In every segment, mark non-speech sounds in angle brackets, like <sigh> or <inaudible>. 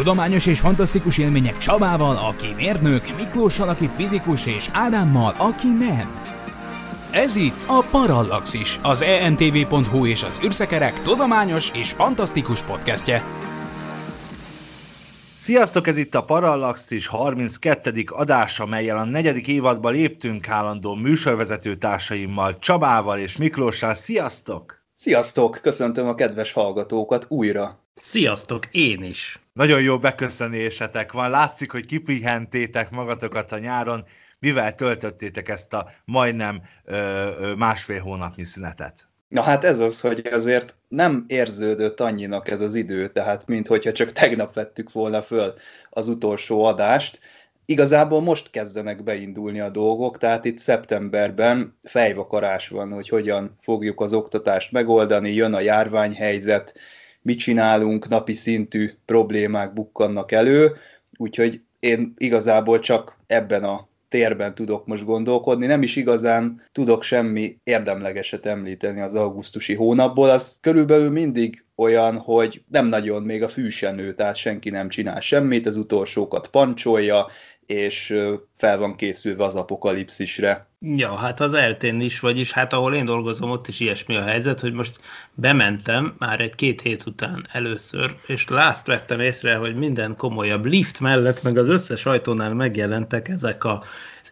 Tudományos és fantasztikus élmények Csabával, aki mérnök, Miklóssal, aki fizikus, és Ádámmal, aki nem. Ez itt a Parallaxis, az entv.hu és az űrszekerek tudományos és fantasztikus podcastje. Sziasztok, ez itt a Parallaxis 32. adása, melyel a negyedik évadba léptünk állandó műsorvezető társaimmal, Csabával és Miklóssal. Sziasztok! Sziasztok! Köszöntöm a kedves hallgatókat újra. Sziasztok, én is! Nagyon jó beköszönésetek van, látszik, hogy kipihentétek magatokat a nyáron, mivel töltöttétek ezt a majdnem ö, ö, másfél hónapnyi szünetet? Na hát ez az, hogy azért nem érződött annyinak ez az idő, tehát mint hogyha csak tegnap vettük volna föl az utolsó adást. Igazából most kezdenek beindulni a dolgok, tehát itt szeptemberben fejvakarás van, hogy hogyan fogjuk az oktatást megoldani, jön a járványhelyzet, mit csinálunk, napi szintű problémák bukkannak elő, úgyhogy én igazából csak ebben a térben tudok most gondolkodni, nem is igazán tudok semmi érdemlegeset említeni az augusztusi hónapból, az körülbelül mindig olyan, hogy nem nagyon még a fűsenő, tehát senki nem csinál semmit, az utolsókat pancsolja, és fel van készülve az apokalipszisre. Ja, hát az eltén is, vagyis hát ahol én dolgozom, ott is ilyesmi a helyzet, hogy most bementem már egy-két hét után először, és lást vettem észre, hogy minden komolyabb lift mellett, meg az összes ajtónál megjelentek ezek a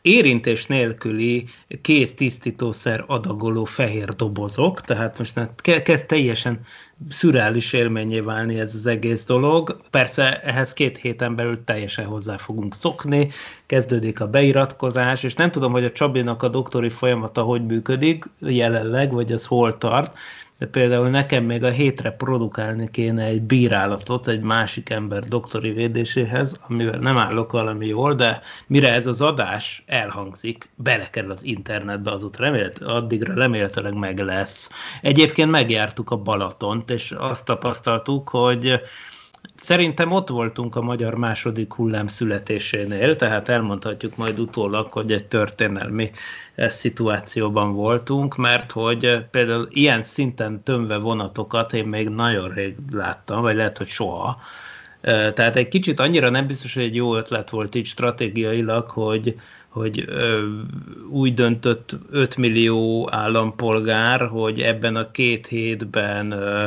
érintés nélküli kész tisztítószer adagoló fehér dobozok, tehát most kezd teljesen szürális élményé válni ez az egész dolog. Persze ehhez két héten belül teljesen hozzá fogunk szokni, kezdődik a beiratkozás, és nem tudom, hogy a Csabinak a doktori folyamata hogy működik jelenleg, vagy az hol tart, de például nekem még a hétre produkálni kéne egy bírálatot egy másik ember doktori védéséhez, amivel nem állok valami jól, de mire ez az adás elhangzik, belekerül az internetbe, az ott remélt, addigra remélhetőleg meg lesz. Egyébként megjártuk a Balatont, és azt tapasztaltuk, hogy Szerintem ott voltunk a magyar második hullám születésénél, tehát elmondhatjuk majd utólag, hogy egy történelmi eh, szituációban voltunk, mert hogy eh, például ilyen szinten tömve vonatokat én még nagyon rég láttam, vagy lehet, hogy soha. Eh, tehát egy kicsit annyira nem biztos, hogy egy jó ötlet volt így stratégiailag, hogy, hogy ö, úgy döntött 5 millió állampolgár, hogy ebben a két hétben ö,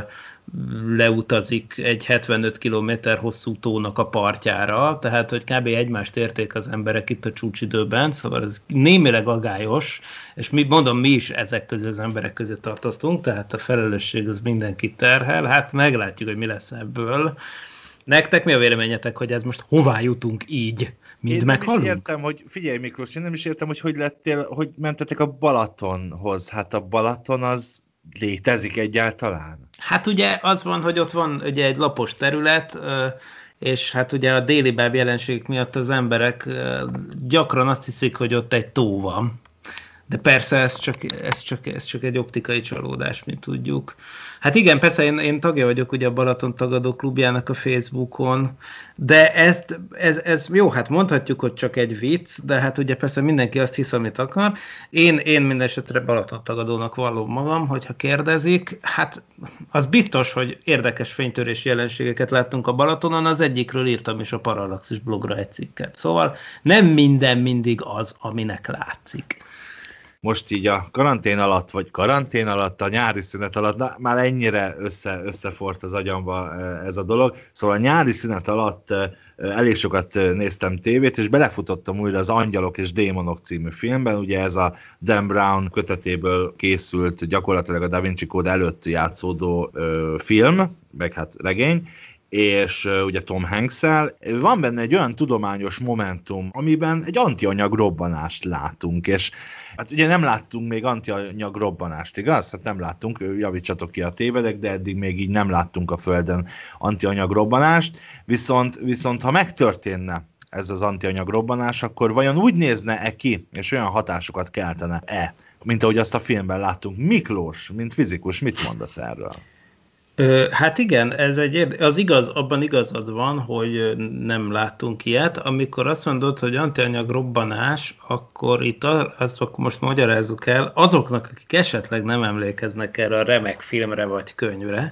leutazik egy 75 km hosszú tónak a partjára, tehát hogy kb. egymást érték az emberek itt a csúcsidőben, szóval ez némileg agályos, és mi, mondom, mi is ezek közül az emberek közé tartoztunk, tehát a felelősség az mindenkit terhel, hát meglátjuk, hogy mi lesz ebből. Nektek mi a véleményetek, hogy ez most hová jutunk így? Mind én meghalunk? nem is értem, hogy figyelj Miklós, én nem is értem, hogy hogy lettél, hogy mentetek a Balatonhoz. Hát a Balaton az létezik egyáltalán? Hát ugye az van, hogy ott van ugye egy lapos terület, és hát ugye a déli báb jelenségek miatt az emberek gyakran azt hiszik, hogy ott egy tó van. De persze ez csak, ez csak, ez csak egy optikai csalódás, mint tudjuk. Hát igen, persze én, én tagja vagyok ugye a Balaton Tagadó Klubjának a Facebookon, de ezt, ez, ez jó, hát mondhatjuk, hogy csak egy vicc, de hát ugye persze mindenki azt hisz, amit akar. Én, én minden esetre Balaton Tagadónak vallom magam, hogyha kérdezik. Hát az biztos, hogy érdekes fénytörés jelenségeket láttunk a Balatonon, az egyikről írtam is a Parallaxis blogra egy cikket. Szóval nem minden mindig az, aminek látszik most így a karantén alatt, vagy karantén alatt, a nyári szünet alatt, na, már ennyire össze, összefort az agyamba ez a dolog. Szóval a nyári szünet alatt elég sokat néztem tévét, és belefutottam újra az Angyalok és Démonok című filmben, ugye ez a Dan Brown kötetéből készült, gyakorlatilag a Da Vinci Code előtt játszódó ö, film, meg hát regény, és ugye Tom hanks -el. Van benne egy olyan tudományos momentum, amiben egy antianyag robbanást látunk, és hát ugye nem láttunk még antianyag robbanást, igaz? Hát nem láttunk, javítsatok ki a tévedek, de eddig még így nem láttunk a Földön antianyag robbanást, viszont, viszont ha megtörténne ez az antianyag robbanás, akkor vajon úgy nézne-e ki, és olyan hatásokat keltene-e, mint ahogy azt a filmben láttunk. Miklós, mint fizikus, mit mondasz erről? Hát igen, ez egy az igaz, abban igazad van, hogy nem láttunk ilyet. Amikor azt mondod, hogy antianyag robbanás, akkor itt azt akkor most magyarázzuk el azoknak, akik esetleg nem emlékeznek erre a remek filmre vagy könyvre,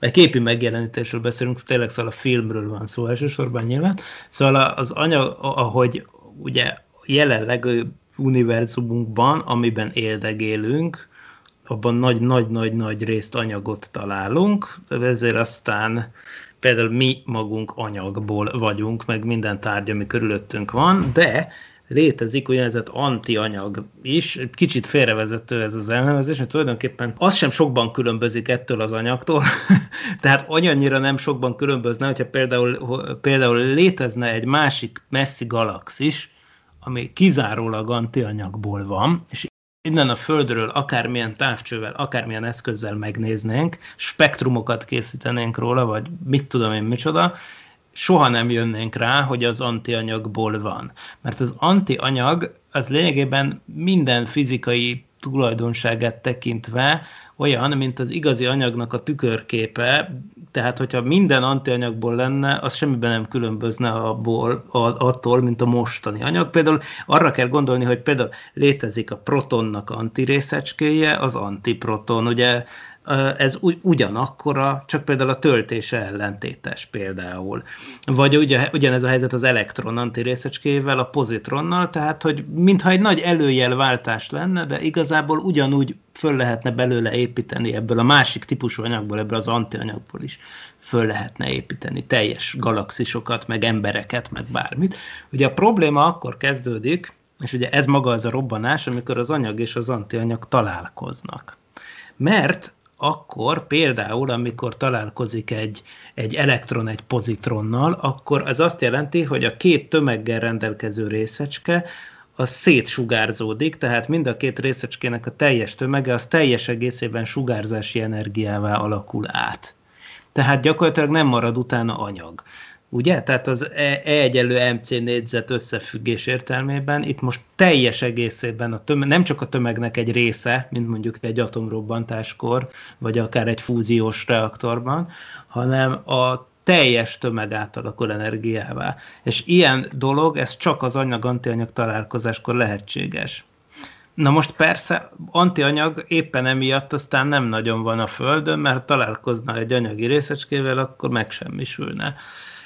egy képi megjelenítésről beszélünk, tényleg szóval a filmről van szó elsősorban nyilván. Szóval az anyag, ahogy ugye jelenleg univerzumunkban, amiben éldegélünk, abban nagy-nagy-nagy-nagy részt anyagot találunk, ezért aztán például mi magunk anyagból vagyunk, meg minden tárgy, ami körülöttünk van, de létezik úgynevezett antianyag is, kicsit félrevezető ez az elnevezés, mert tulajdonképpen az sem sokban különbözik ettől az anyagtól, <laughs> tehát annyira nem sokban különbözne, hogyha például, például létezne egy másik messzi galaxis, ami kizárólag antianyagból van, és innen a Földről akármilyen távcsővel, akármilyen eszközzel megnéznénk, spektrumokat készítenénk róla, vagy mit tudom én micsoda, soha nem jönnénk rá, hogy az antianyagból van. Mert az antianyag az lényegében minden fizikai tulajdonságát tekintve olyan, mint az igazi anyagnak a tükörképe, tehát hogyha minden antianyagból lenne, az semmiben nem különbözne abból, attól, mint a mostani anyag. Például arra kell gondolni, hogy például létezik a protonnak antirészecskéje, az antiproton, ugye ez ugyanakkora, csak például a töltése ellentétes például. Vagy ugye, ugyanez a helyzet az elektron antirészecskével, a pozitronnal, tehát hogy mintha egy nagy előjelváltás lenne, de igazából ugyanúgy föl lehetne belőle építeni ebből a másik típusú anyagból, ebből az antianyagból is föl lehetne építeni teljes galaxisokat, meg embereket, meg bármit. Ugye a probléma akkor kezdődik, és ugye ez maga az a robbanás, amikor az anyag és az antianyag találkoznak. Mert akkor például, amikor találkozik egy, egy elektron egy pozitronnal, akkor ez azt jelenti, hogy a két tömeggel rendelkező részecske az szétsugárzódik, tehát mind a két részecskének a teljes tömege az teljes egészében sugárzási energiává alakul át. Tehát gyakorlatilag nem marad utána anyag. Ugye? Tehát az E, e egyenlő MC négyzet összefüggés értelmében itt most teljes egészében a tömeg, nem csak a tömegnek egy része, mint mondjuk egy atomrobbantáskor, vagy akár egy fúziós reaktorban, hanem a teljes tömeg átalakul energiává. És ilyen dolog, ez csak az anyag-antianyag találkozáskor lehetséges. Na most persze antianyag éppen emiatt aztán nem nagyon van a Földön, mert találkozna egy anyagi részecskével, akkor megsemmisülne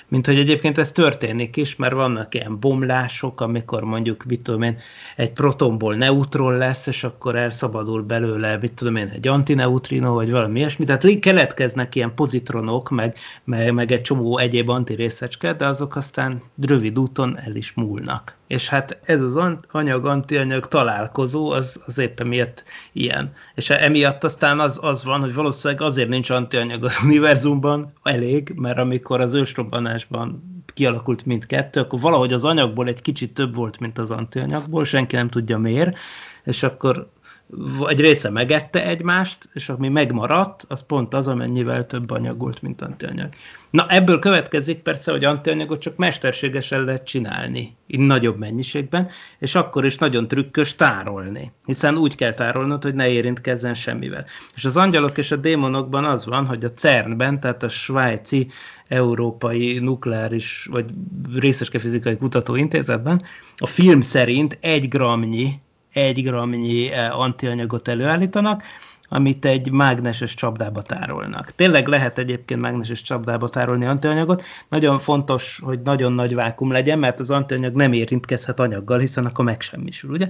mint hogy egyébként ez történik is, mert vannak ilyen bomlások, amikor mondjuk, mit tudom én, egy protonból neutron lesz, és akkor elszabadul belőle, mit tudom én, egy antineutrino, vagy valami ilyesmi, tehát keletkeznek ilyen pozitronok, meg, meg, meg egy csomó egyéb antirészecske, de azok aztán rövid úton el is múlnak. És hát ez az anyag-antianyag találkozó, az, az éppen miatt ilyen. És emiatt aztán az, az van, hogy valószínűleg azért nincs antianyag az <laughs> univerzumban elég, mert amikor az ősrobbanásban kialakult mindkettő, akkor valahogy az anyagból egy kicsit több volt, mint az antianyagból, senki nem tudja miért, és akkor egy része megette egymást, és ami megmaradt, az pont az, amennyivel több anyag volt, mint antianyag. Na ebből következik persze, hogy antianyagot csak mesterségesen lehet csinálni, így nagyobb mennyiségben, és akkor is nagyon trükkös tárolni, hiszen úgy kell tárolnod, hogy ne érintkezzen semmivel. És az angyalok és a démonokban az van, hogy a CERN-ben, tehát a svájci európai nukleáris vagy részeske fizikai kutatóintézetben a film szerint egy gramnyi egy gramnyi eh, antianyagot előállítanak, amit egy mágneses csapdába tárolnak. Tényleg lehet egyébként mágneses csapdába tárolni antianyagot. Nagyon fontos, hogy nagyon nagy vákum legyen, mert az antianyag nem érintkezhet anyaggal, hiszen akkor megsemmisül, ugye?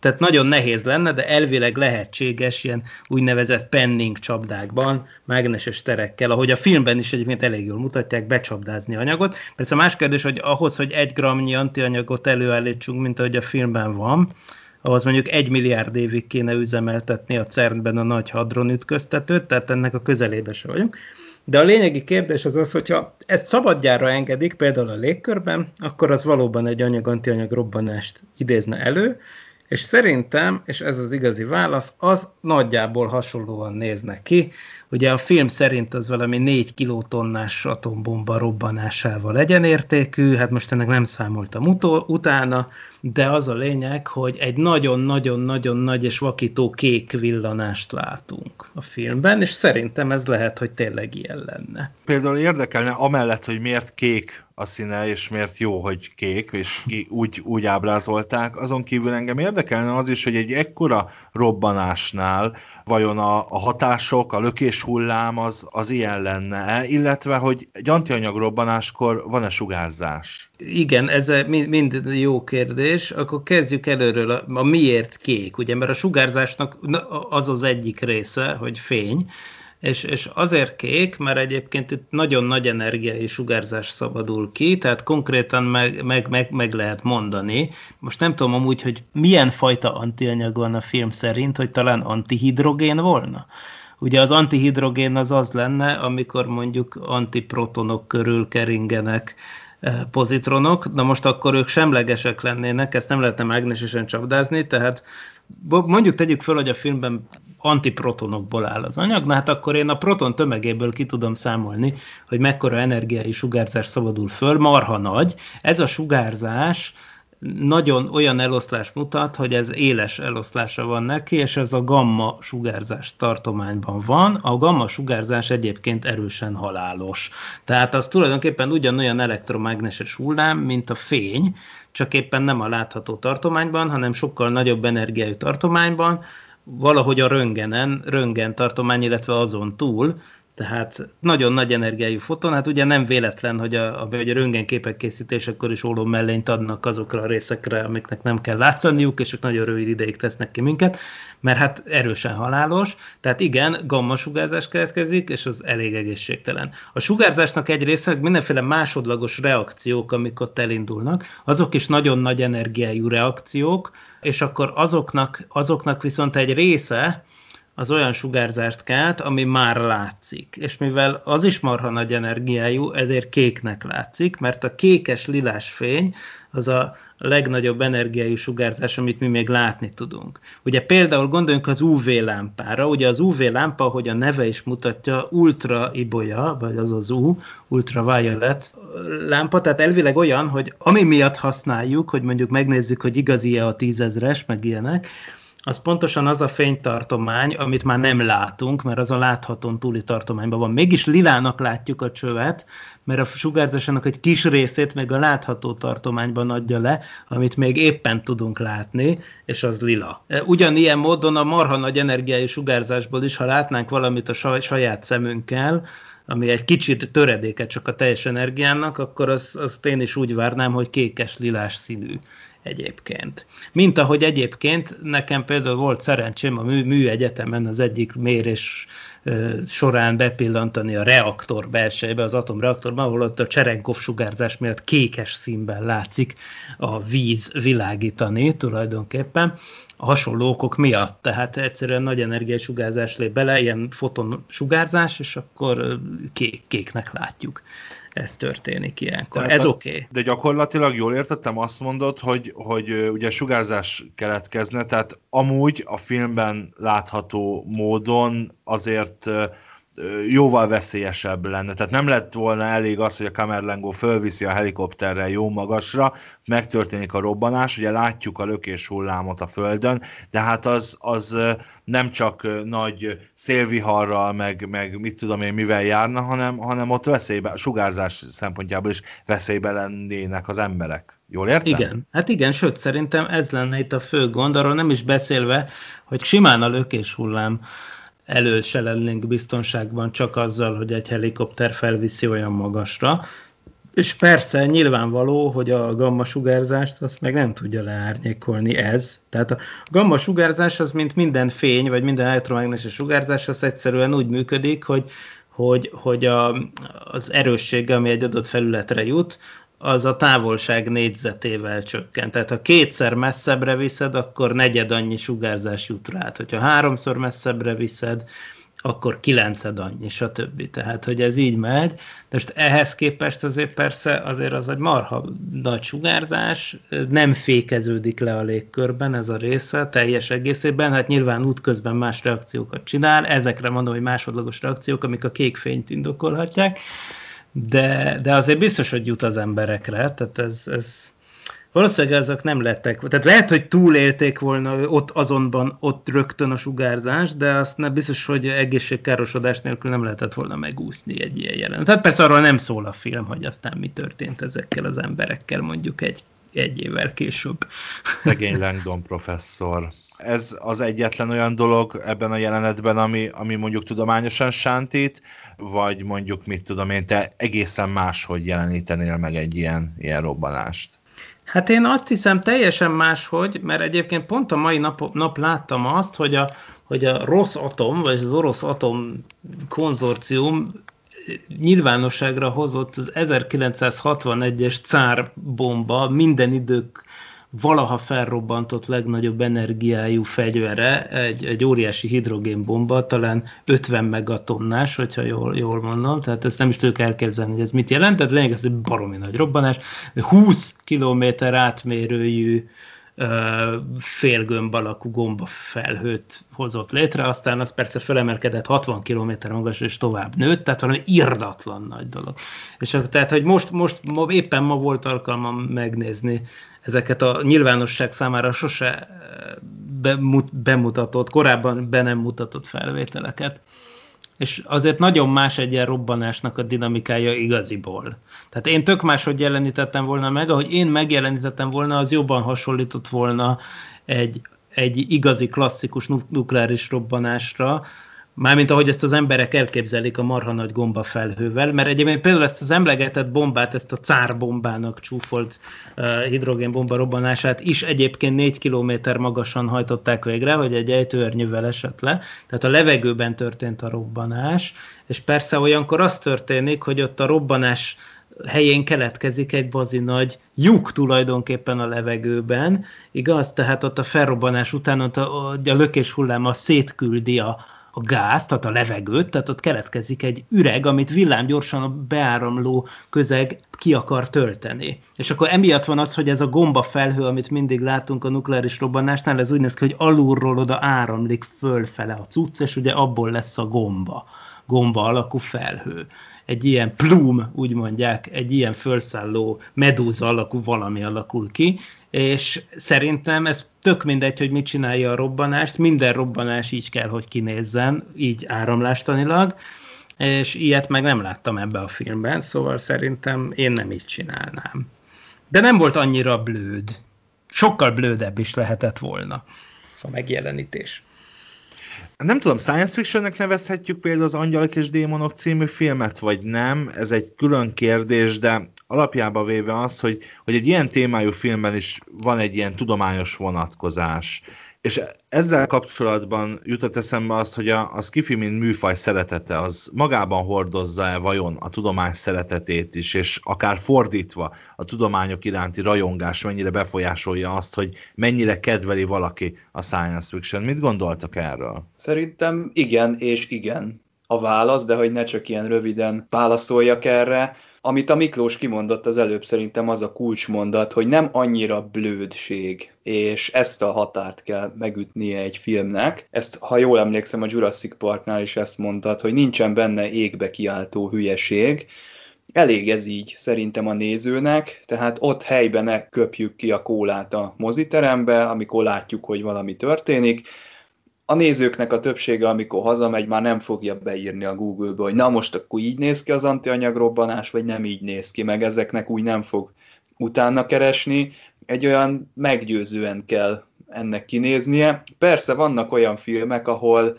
Tehát nagyon nehéz lenne, de elvileg lehetséges ilyen úgynevezett penning csapdákban, mágneses terekkel, ahogy a filmben is egyébként elég jól mutatják, becsapdázni anyagot. Persze más kérdés, hogy ahhoz, hogy egy gramnyi antianyagot előállítsunk, mint ahogy a filmben van, ahhoz mondjuk egy milliárd évig kéne üzemeltetni a CERN-ben a nagy hadron ütköztetőt, tehát ennek a közelébe se vagyunk. De a lényegi kérdés az az, hogyha ezt szabadjára engedik, például a légkörben, akkor az valóban egy anyag-antianyag robbanást idézne elő, és szerintem, és ez az igazi válasz, az nagyjából hasonlóan néznek ki. Ugye a film szerint az valami 4 kilotonnás atombomba robbanásával egyenértékű, hát most ennek nem számoltam utó, utána, de az a lényeg, hogy egy nagyon-nagyon-nagyon nagy és vakító kék villanást látunk a filmben, és szerintem ez lehet, hogy tényleg ilyen lenne. Például érdekelne, amellett, hogy miért kék a színe, és miért jó, hogy kék, és úgy, úgy ábrázolták. Azon kívül engem érdekelne az is, hogy egy ekkora robbanásnál vajon a, a hatások, a lökés hullám az, az ilyen lenne illetve, hogy egy antianyag robbanáskor van-e sugárzás? Igen, ez mind, jó kérdés. Akkor kezdjük előről a, a miért kék, ugye, mert a sugárzásnak az az egyik része, hogy fény, és, és azért kék, mert egyébként itt nagyon nagy energiai sugárzás szabadul ki, tehát konkrétan meg, meg, meg, meg lehet mondani. Most nem tudom amúgy, hogy milyen fajta antianyag van a film szerint, hogy talán antihidrogén volna. Ugye az antihidrogén az az lenne, amikor mondjuk antiprotonok körül keringenek pozitronok, na most akkor ők semlegesek lennének, ezt nem lehetne mágnesesen csapdázni, tehát mondjuk tegyük föl, hogy a filmben antiprotonokból áll az anyag, na hát akkor én a proton tömegéből ki tudom számolni, hogy mekkora energiai sugárzás szabadul föl, marha nagy. Ez a sugárzás nagyon olyan eloszlás mutat, hogy ez éles eloszlása van neki, és ez a gamma sugárzás tartományban van. A gamma sugárzás egyébként erősen halálos. Tehát az tulajdonképpen ugyanolyan elektromágneses hullám, mint a fény, csak éppen nem a látható tartományban, hanem sokkal nagyobb energiájú tartományban, valahogy a röngenen, röngen tartomány, illetve azon túl, tehát nagyon nagy energiájú foton, hát ugye nem véletlen, hogy a, a, a röntgenképek készítésekor is ólom mellényt adnak azokra a részekre, amiknek nem kell látszaniuk, és ők nagyon rövid ideig tesznek ki minket, mert hát erősen halálos, tehát igen, gamma sugárzás keletkezik, és az elég egészségtelen. A sugárzásnak egy része mindenféle másodlagos reakciók, amik ott elindulnak, azok is nagyon nagy energiájú reakciók, és akkor azoknak, azoknak viszont egy része, az olyan sugárzást kelt, ami már látszik. És mivel az is marha nagy energiájú, ezért kéknek látszik, mert a kékes lilás fény az a legnagyobb energiájú sugárzás, amit mi még látni tudunk. Ugye például gondoljunk az UV lámpára, ugye az UV lámpa, ahogy a neve is mutatja, ultra ibolya, vagy az az U, ultraviolet lámpa, tehát elvileg olyan, hogy ami miatt használjuk, hogy mondjuk megnézzük, hogy igazi-e a tízezres, meg ilyenek, az pontosan az a fénytartomány, amit már nem látunk, mert az a láthatón túli tartományban van. Mégis lilának látjuk a csövet, mert a sugárzásának egy kis részét meg a látható tartományban adja le, amit még éppen tudunk látni, és az lila. E, ugyanilyen módon a marha nagy energiai sugárzásból is, ha látnánk valamit a saját szemünkkel, ami egy kicsit töredéke csak a teljes energiának, akkor azt, azt én is úgy várnám, hogy kékes-lilás színű egyébként. Mint ahogy egyébként nekem például volt szerencsém a mű, műegyetemen az egyik mérés során bepillantani a reaktor belsejébe, az atomreaktorban, ahol ott a Cserenkov sugárzás miatt kékes színben látszik a víz világítani tulajdonképpen hasonló okok miatt. Tehát egyszerűen nagy energiasugárzás lép bele, ilyen foton sugárzás, és akkor kék, kéknek látjuk ez történik ilyenkor. Tehát, ez oké. Okay. De gyakorlatilag jól értettem, azt mondod, hogy, hogy ugye sugárzás keletkezne, tehát amúgy a filmben látható módon azért jóval veszélyesebb lenne. Tehát nem lett volna elég az, hogy a Kamerlengo fölviszi a helikopterrel jó magasra, megtörténik a robbanás, ugye látjuk a lökés hullámot a földön, de hát az, az nem csak nagy szélviharral, meg, meg mit tudom én mivel járna, hanem, hanem ott veszélybe, sugárzás szempontjából is veszélybe lennének az emberek. Jól értem? Igen, hát igen, sőt, szerintem ez lenne itt a fő gond, arról nem is beszélve, hogy simán a lökés hullám elő se lennénk biztonságban csak azzal, hogy egy helikopter felviszi olyan magasra. És persze nyilvánvaló, hogy a gamma sugárzást azt meg nem tudja leárnyékolni ez. Tehát a gamma sugárzás az, mint minden fény, vagy minden elektromágneses sugárzás, az egyszerűen úgy működik, hogy hogy, hogy a, az erőssége, ami egy adott felületre jut, az a távolság négyzetével csökkent. Tehát ha kétszer messzebbre viszed, akkor negyed annyi sugárzás jut rá. Hogyha háromszor messzebbre viszed, akkor kilenced annyi, stb. Tehát, hogy ez így megy. De most ehhez képest azért persze azért az egy marha nagy sugárzás, nem fékeződik le a légkörben ez a része teljes egészében, hát nyilván útközben más reakciókat csinál, ezekre mondom, hogy másodlagos reakciók, amik a kék fényt indokolhatják, de, de azért biztos, hogy jut az emberekre, tehát ez, ez valószínűleg ezek nem lettek, tehát lehet, hogy túlélték volna ott azonban, ott rögtön a sugárzás, de azt nem biztos, hogy egészségkárosodás nélkül nem lehetett volna megúszni egy ilyen jelen. Tehát persze arról nem szól a film, hogy aztán mi történt ezekkel az emberekkel mondjuk egy, egy évvel később. Szegény Langdon professzor. Ez az egyetlen olyan dolog ebben a jelenetben, ami, ami mondjuk tudományosan sántít, vagy mondjuk, mit tudom én, te egészen máshogy jelenítenél meg egy ilyen, ilyen robbanást? Hát én azt hiszem teljesen máshogy, mert egyébként pont a mai nap, nap láttam azt, hogy a, hogy a rossz atom, vagy az orosz atom konzorcium nyilvánosságra hozott az 1961-es cár bomba minden idők valaha felrobbantott legnagyobb energiájú fegyvere, egy, egy óriási hidrogénbomba, talán 50 megatonnás, hogyha jól, jól mondom, tehát ezt nem is tudok elképzelni, hogy ez mit jelent, tehát lényeg az, hogy baromi nagy robbanás, 20 kilométer átmérőjű félgömb alakú gomba felhőt hozott létre, aztán az persze felemelkedett 60 km magas, és tovább nőtt, tehát valami irdatlan nagy dolog. És tehát, hogy most, most ma, éppen ma volt alkalmam megnézni ezeket a nyilvánosság számára sose bemutatott, korábban be nem mutatott felvételeket. És azért nagyon más egy ilyen robbanásnak a dinamikája igaziból. Tehát én tök máshogy jelenítettem volna meg, ahogy én megjelenítettem volna, az jobban hasonlított volna egy, egy igazi klasszikus nukleáris robbanásra, Mármint ahogy ezt az emberek elképzelik a marha nagy gomba felhővel, mert egyébként például ezt az emlegetett bombát, ezt a cár bombának csúfolt uh, hidrogénbomba robbanását is egyébként 4 kilométer magasan hajtották végre, hogy egy ejtőernyővel esett le, tehát a levegőben történt a robbanás, és persze olyankor az történik, hogy ott a robbanás helyén keletkezik egy bazi nagy lyuk tulajdonképpen a levegőben, igaz? Tehát ott a felrobbanás után ott a, a lökés hullám szétküldi a, a gáz, tehát a levegőt, tehát ott keletkezik egy üreg, amit villámgyorsan a beáramló közeg ki akar tölteni. És akkor emiatt van az, hogy ez a gomba felhő, amit mindig látunk a nukleáris robbanásnál, ez úgy néz ki, hogy alulról oda áramlik fölfele a cucc, és ugye abból lesz a gomba, gomba alakú felhő egy ilyen plum, úgy mondják, egy ilyen felszálló medúza alakú valami alakul ki, és szerintem ez tök mindegy, hogy mit csinálja a robbanást, minden robbanás így kell, hogy kinézzen, így áramlástanilag, és ilyet meg nem láttam ebbe a filmben, szóval szerintem én nem így csinálnám. De nem volt annyira blőd. Sokkal blődebb is lehetett volna a megjelenítés. Nem tudom, science fictionnek nevezhetjük például az Angyalok és Démonok című filmet, vagy nem, ez egy külön kérdés, de alapjába véve az, hogy, hogy egy ilyen témájú filmben is van egy ilyen tudományos vonatkozás. És ezzel kapcsolatban jutott eszembe az, hogy a, a skifi, mint műfaj szeretete, az magában hordozza-e vajon a tudomány szeretetét is, és akár fordítva a tudományok iránti rajongás mennyire befolyásolja azt, hogy mennyire kedveli valaki a science fiction. Mit gondoltak erről? Szerintem igen és igen a válasz, de hogy ne csak ilyen röviden válaszoljak erre. Amit a Miklós kimondott az előbb szerintem az a kulcsmondat, hogy nem annyira blődség, és ezt a határt kell megütnie egy filmnek. Ezt, ha jól emlékszem, a Jurassic Parknál is ezt mondtad, hogy nincsen benne égbe kiáltó hülyeség, Elég ez így szerintem a nézőnek, tehát ott helyben ne köpjük ki a kólát a moziterembe, amikor látjuk, hogy valami történik, a nézőknek a többsége, amikor hazamegy, már nem fogja beírni a Google-be, hogy na most akkor így néz ki az antianyagrobbanás, vagy nem így néz ki, meg ezeknek úgy nem fog utána keresni. Egy olyan meggyőzően kell ennek kinéznie. Persze vannak olyan filmek, ahol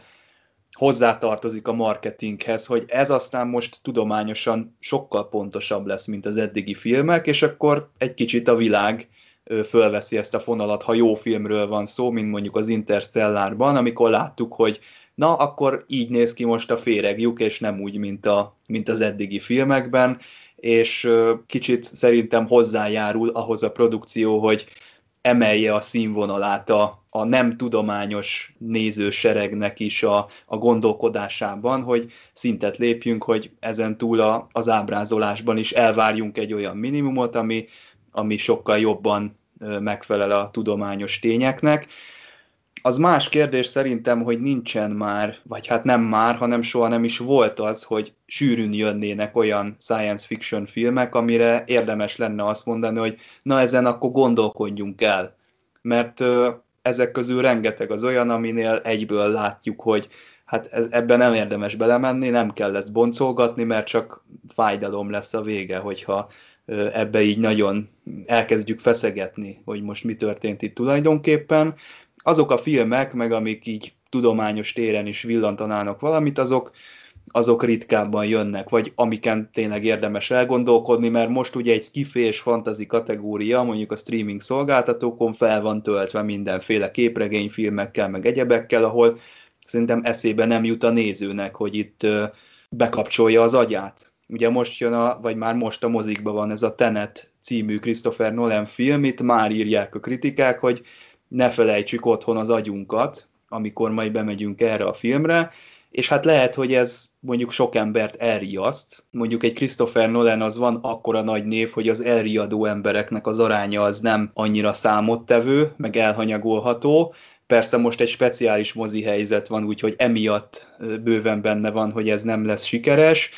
hozzátartozik a marketinghez, hogy ez aztán most tudományosan sokkal pontosabb lesz, mint az eddigi filmek, és akkor egy kicsit a világ fölveszi ezt a fonalat, ha jó filmről van szó, mint mondjuk az Interstellárban, amikor láttuk, hogy na, akkor így néz ki most a féregjuk, és nem úgy, mint, a, mint az eddigi filmekben, és kicsit szerintem hozzájárul ahhoz a produkció, hogy emelje a színvonalát a, a nem tudományos nézőseregnek is a, a gondolkodásában, hogy szintet lépjünk, hogy ezen túl a, az ábrázolásban is elvárjunk egy olyan minimumot, ami, ami sokkal jobban megfelel a tudományos tényeknek. Az más kérdés szerintem, hogy nincsen már, vagy hát nem már, hanem soha nem is volt az, hogy sűrűn jönnének olyan science fiction filmek, amire érdemes lenne azt mondani, hogy na ezen akkor gondolkodjunk el. Mert ezek közül rengeteg az olyan, aminél egyből látjuk, hogy hát ez, ebben nem érdemes belemenni, nem kell ezt boncolgatni, mert csak fájdalom lesz a vége, hogyha ebbe így nagyon elkezdjük feszegetni, hogy most mi történt itt tulajdonképpen. Azok a filmek, meg amik így tudományos téren is villantanának valamit, azok, azok ritkábban jönnek, vagy amiken tényleg érdemes elgondolkodni, mert most ugye egy skifi és fantasy kategória, mondjuk a streaming szolgáltatókon fel van töltve mindenféle képregényfilmekkel, meg egyebekkel, ahol szerintem eszébe nem jut a nézőnek, hogy itt bekapcsolja az agyát. Ugye most jön, a, vagy már most a mozikban van ez a Tenet című Christopher Nolan film, itt már írják a kritikák, hogy ne felejtsük otthon az agyunkat, amikor majd bemegyünk erre a filmre, és hát lehet, hogy ez mondjuk sok embert elriaszt. Mondjuk egy Christopher Nolan az van akkora nagy név, hogy az elriadó embereknek az aránya az nem annyira számottevő, meg elhanyagolható. Persze most egy speciális mozi helyzet van, úgyhogy emiatt bőven benne van, hogy ez nem lesz sikeres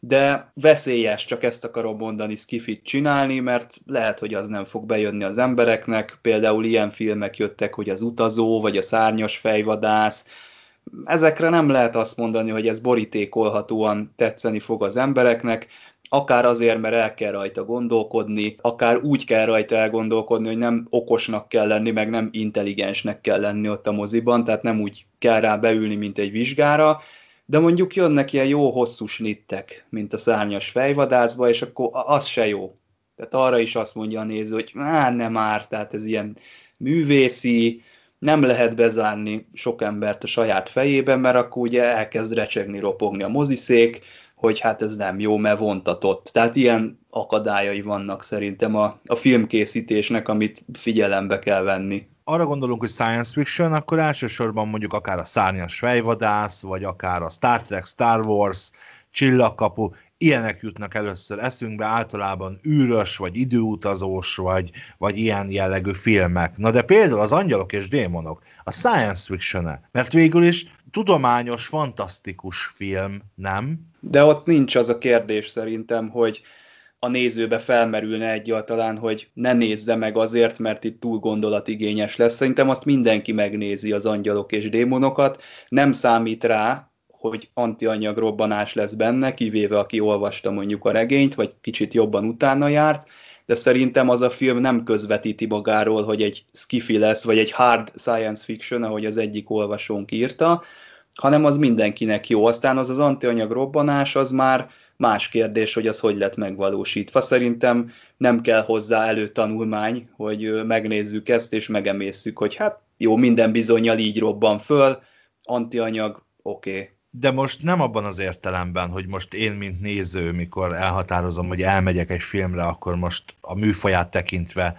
de veszélyes, csak ezt akarom mondani, skifit csinálni, mert lehet, hogy az nem fog bejönni az embereknek. Például ilyen filmek jöttek, hogy az utazó, vagy a szárnyas fejvadász. Ezekre nem lehet azt mondani, hogy ez borítékolhatóan tetszeni fog az embereknek, akár azért, mert el kell rajta gondolkodni, akár úgy kell rajta elgondolkodni, hogy nem okosnak kell lenni, meg nem intelligensnek kell lenni ott a moziban, tehát nem úgy kell rá beülni, mint egy vizsgára, de mondjuk jönnek ilyen jó hosszú snittek, mint a szárnyas fejvadászba, és akkor az se jó. Tehát arra is azt mondja a néző, hogy hát nem már, tehát ez ilyen művészi, nem lehet bezárni sok embert a saját fejében, mert akkor ugye elkezd recsegni, ropogni a moziszék, hogy hát ez nem jó, mert vontatott. Tehát ilyen akadályai vannak szerintem a, a filmkészítésnek, amit figyelembe kell venni arra gondolunk, hogy science fiction, akkor elsősorban mondjuk akár a szárnyas fejvadász, vagy akár a Star Trek, Star Wars, csillagkapu, ilyenek jutnak először eszünkbe, általában űrös, vagy időutazós, vagy, vagy ilyen jellegű filmek. Na de például az angyalok és démonok, a science fiction -e, mert végül is tudományos, fantasztikus film, nem? De ott nincs az a kérdés szerintem, hogy a nézőbe felmerülne egyáltalán, hogy ne nézze meg azért, mert itt túl gondolatigényes lesz. Szerintem azt mindenki megnézi az angyalok és démonokat, nem számít rá, hogy antianyag robbanás lesz benne, kivéve aki olvasta mondjuk a regényt, vagy kicsit jobban utána járt, de szerintem az a film nem közvetíti magáról, hogy egy skifi lesz, vagy egy hard science fiction, ahogy az egyik olvasónk írta, hanem az mindenkinek jó. Aztán az az antianyag robbanás, az már Más kérdés, hogy az hogy lett megvalósítva. Szerintem nem kell hozzá előtanulmány, hogy megnézzük ezt, és megemészszük, hogy hát jó, minden bizonyal így robban föl, antianyag, oké. Okay. De most nem abban az értelemben, hogy most én, mint néző, mikor elhatározom, hogy elmegyek egy filmre, akkor most a műfaját tekintve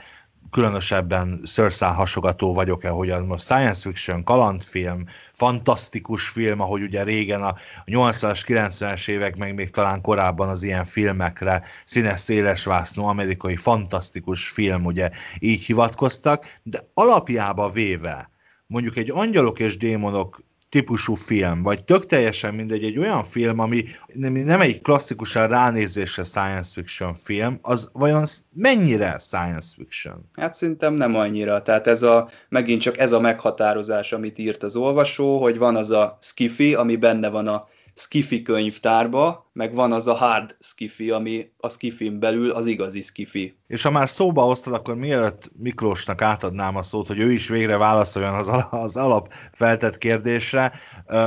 különösebben szőrszál hasogató vagyok-e, hogy most science fiction, kalandfilm, fantasztikus film, ahogy ugye régen a 80-as, 90-es évek, meg még talán korábban az ilyen filmekre színes szélesvásznú amerikai fantasztikus film, ugye így hivatkoztak, de alapjába véve mondjuk egy angyalok és démonok típusú film, vagy tök teljesen mindegy, egy olyan film, ami nem egy klasszikusan ránézésre science fiction film, az vajon mennyire science fiction? Hát szerintem nem annyira. Tehát ez a, megint csak ez a meghatározás, amit írt az olvasó, hogy van az a skifi, ami benne van a skifi könyvtárba, meg van az a hard skifi, ami a skifin belül az igazi skifi. És ha már szóba hoztad, akkor mielőtt Miklósnak átadnám a szót, hogy ő is végre válaszoljon az, az alap feltett kérdésre,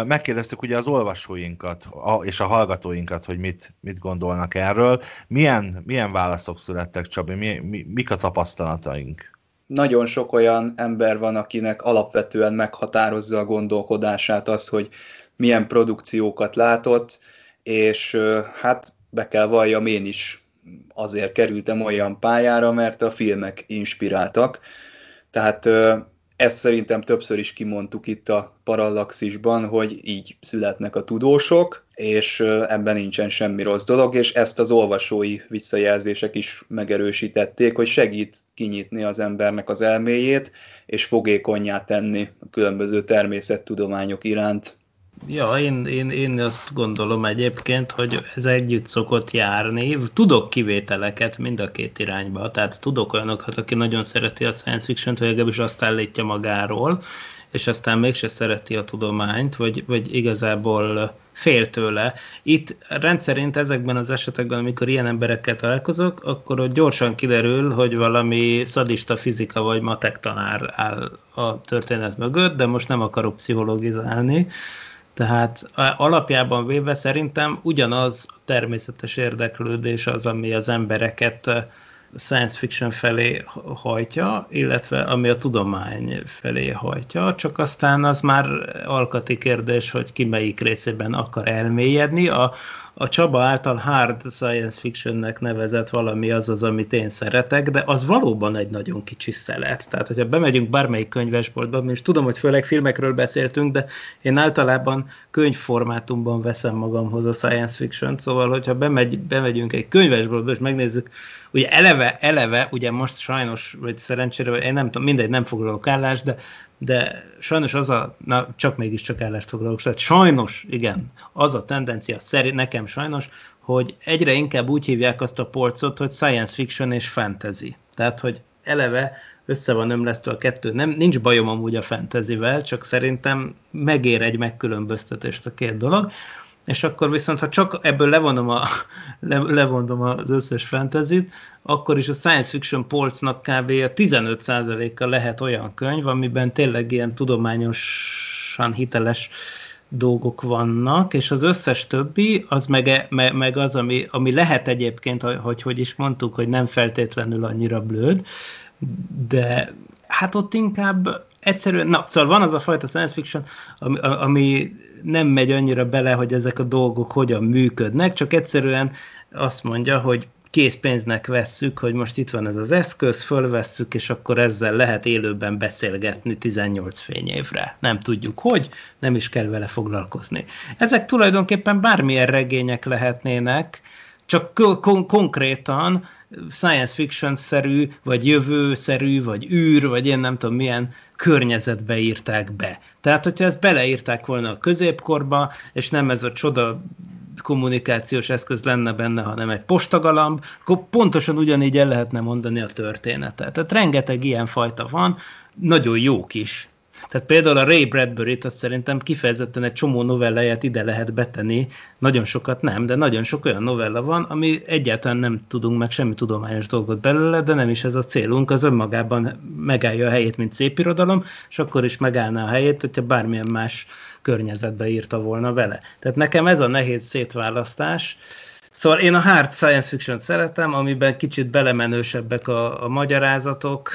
megkérdeztük ugye az olvasóinkat és a hallgatóinkat, hogy mit, mit gondolnak erről. Milyen, milyen válaszok születtek, Csabi? Mi, mi, mik a tapasztalataink? Nagyon sok olyan ember van, akinek alapvetően meghatározza a gondolkodását az, hogy milyen produkciókat látott, és hát be kell valljam, én is azért kerültem olyan pályára, mert a filmek inspiráltak. Tehát ezt szerintem többször is kimondtuk itt a parallaxisban, hogy így születnek a tudósok, és ebben nincsen semmi rossz dolog, és ezt az olvasói visszajelzések is megerősítették, hogy segít kinyitni az embernek az elméjét, és fogékonyá tenni a különböző természettudományok iránt. Ja, én, én, én azt gondolom egyébként, hogy ez együtt szokott járni. Tudok kivételeket mind a két irányba, tehát tudok olyanokat, aki nagyon szereti a science fiction-t, vagy legalábbis azt állítja magáról, és aztán mégse szereti a tudományt, vagy, vagy igazából fél tőle. Itt rendszerint ezekben az esetekben, amikor ilyen emberekkel találkozok, akkor ott gyorsan kiderül, hogy valami szadista fizika vagy matek tanár áll a történet mögött, de most nem akarok pszichologizálni. Tehát alapjában véve szerintem ugyanaz a természetes érdeklődés az, ami az embereket science fiction felé hajtja, illetve ami a tudomány felé hajtja, csak aztán az már alkati kérdés, hogy ki melyik részében akar elmélyedni. A, a Csaba által hard science fictionnek nevezett valami az az, amit én szeretek, de az valóban egy nagyon kicsi szelet. Tehát, hogyha bemegyünk bármelyik könyvesboltba, és tudom, hogy főleg filmekről beszéltünk, de én általában könyvformátumban veszem magamhoz a science fiction szóval, hogyha bemegy, bemegyünk egy könyvesboltba, és megnézzük, ugye eleve, eleve, ugye most sajnos, vagy szerencsére, én nem tudom, mindegy, nem foglalok állást, de de sajnos az a, na csak mégiscsak állást foglalok, tehát sajnos, igen, az a tendencia, szerint nekem sajnos, hogy egyre inkább úgy hívják azt a polcot, hogy science fiction és fantasy. Tehát, hogy eleve össze van ömlesztve a kettő. Nem, nincs bajom amúgy a fantasyvel, csak szerintem megér egy megkülönböztetést a két dolog és akkor viszont, ha csak ebből levonom, a, <laughs> le, levonom az összes fantasy akkor is a science fiction polcnak kb. a 15%-a lehet olyan könyv, amiben tényleg ilyen tudományosan hiteles dolgok vannak, és az összes többi, az meg, meg az, ami, ami lehet egyébként, hogy hogy is mondtuk, hogy nem feltétlenül annyira blöd, de hát ott inkább egyszerűen, na, szóval van az a fajta science fiction, ami, ami nem megy annyira bele, hogy ezek a dolgok hogyan működnek, csak egyszerűen azt mondja, hogy készpénznek vesszük, hogy most itt van ez az eszköz, fölvesszük, és akkor ezzel lehet élőben beszélgetni 18 fényévre. Nem tudjuk hogy, nem is kell vele foglalkozni. Ezek tulajdonképpen bármilyen regények lehetnének, csak kon- konkrétan science fiction-szerű, vagy jövőszerű, vagy űr, vagy én nem tudom milyen környezetbe írták be. Tehát, hogyha ezt beleírták volna a középkorba, és nem ez a csoda kommunikációs eszköz lenne benne, hanem egy postagalamb, akkor pontosan ugyanígy el lehetne mondani a történetet. Tehát rengeteg ilyen fajta van, nagyon jók is. Tehát például a Ray Bradbury-t azt szerintem kifejezetten egy csomó novelláját ide lehet betenni, nagyon sokat nem, de nagyon sok olyan novella van, ami egyáltalán nem tudunk meg semmi tudományos dolgot belőle, de nem is ez a célunk, az önmagában megállja a helyét, mint szép irodalom, és akkor is megállná a helyét, hogyha bármilyen más környezetbe írta volna vele. Tehát nekem ez a nehéz szétválasztás, Szóval én a hard science fiction szeretem, amiben kicsit belemenősebbek a, a magyarázatok,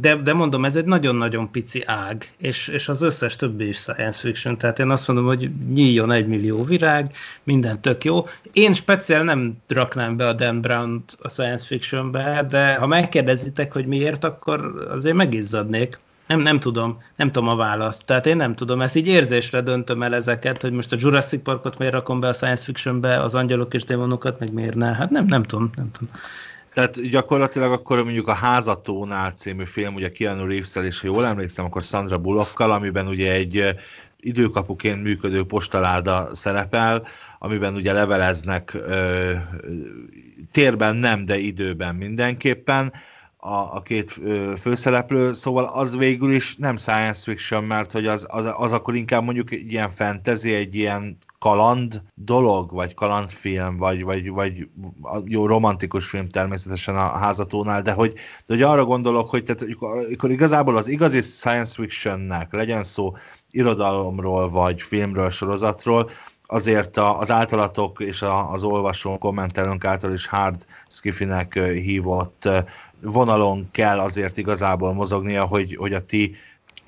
de, de mondom, ez egy nagyon-nagyon pici ág, és, és az összes többi is science fiction, tehát én azt mondom, hogy nyíljon egy millió virág, minden tök jó. Én speciál nem raknám be a Dan brown a science fictionbe, de ha megkérdezitek, hogy miért, akkor azért megizzadnék. Nem, nem tudom, nem tudom a választ. Tehát én nem tudom, ezt így érzésre döntöm el ezeket, hogy most a Jurassic Parkot miért rakom be a science fictionbe, az angyalok és démonokat meg miért ne. Hát nem, nem tudom, nem tudom. Tehát gyakorlatilag akkor mondjuk a Házatónál című film, ugye Keanu reeves és ha jól emlékszem, akkor Sandra Bullockkal, amiben ugye egy időkapuként működő postaláda szerepel, amiben ugye leveleznek ö, térben nem, de időben mindenképpen a, a két főszereplő, szóval az végül is nem science fiction, mert hogy az, az, az akkor inkább mondjuk egy ilyen fantasy, egy ilyen kaland dolog, vagy kalandfilm, vagy, vagy, vagy jó romantikus film természetesen a házatónál, de hogy, de hogy arra gondolok, hogy tehát, akkor igazából az igazi science fictionnek legyen szó irodalomról, vagy filmről, sorozatról, azért az általatok és az olvasó kommentelőnk által is hard skifinek hívott vonalon kell azért igazából mozognia, hogy, hogy a ti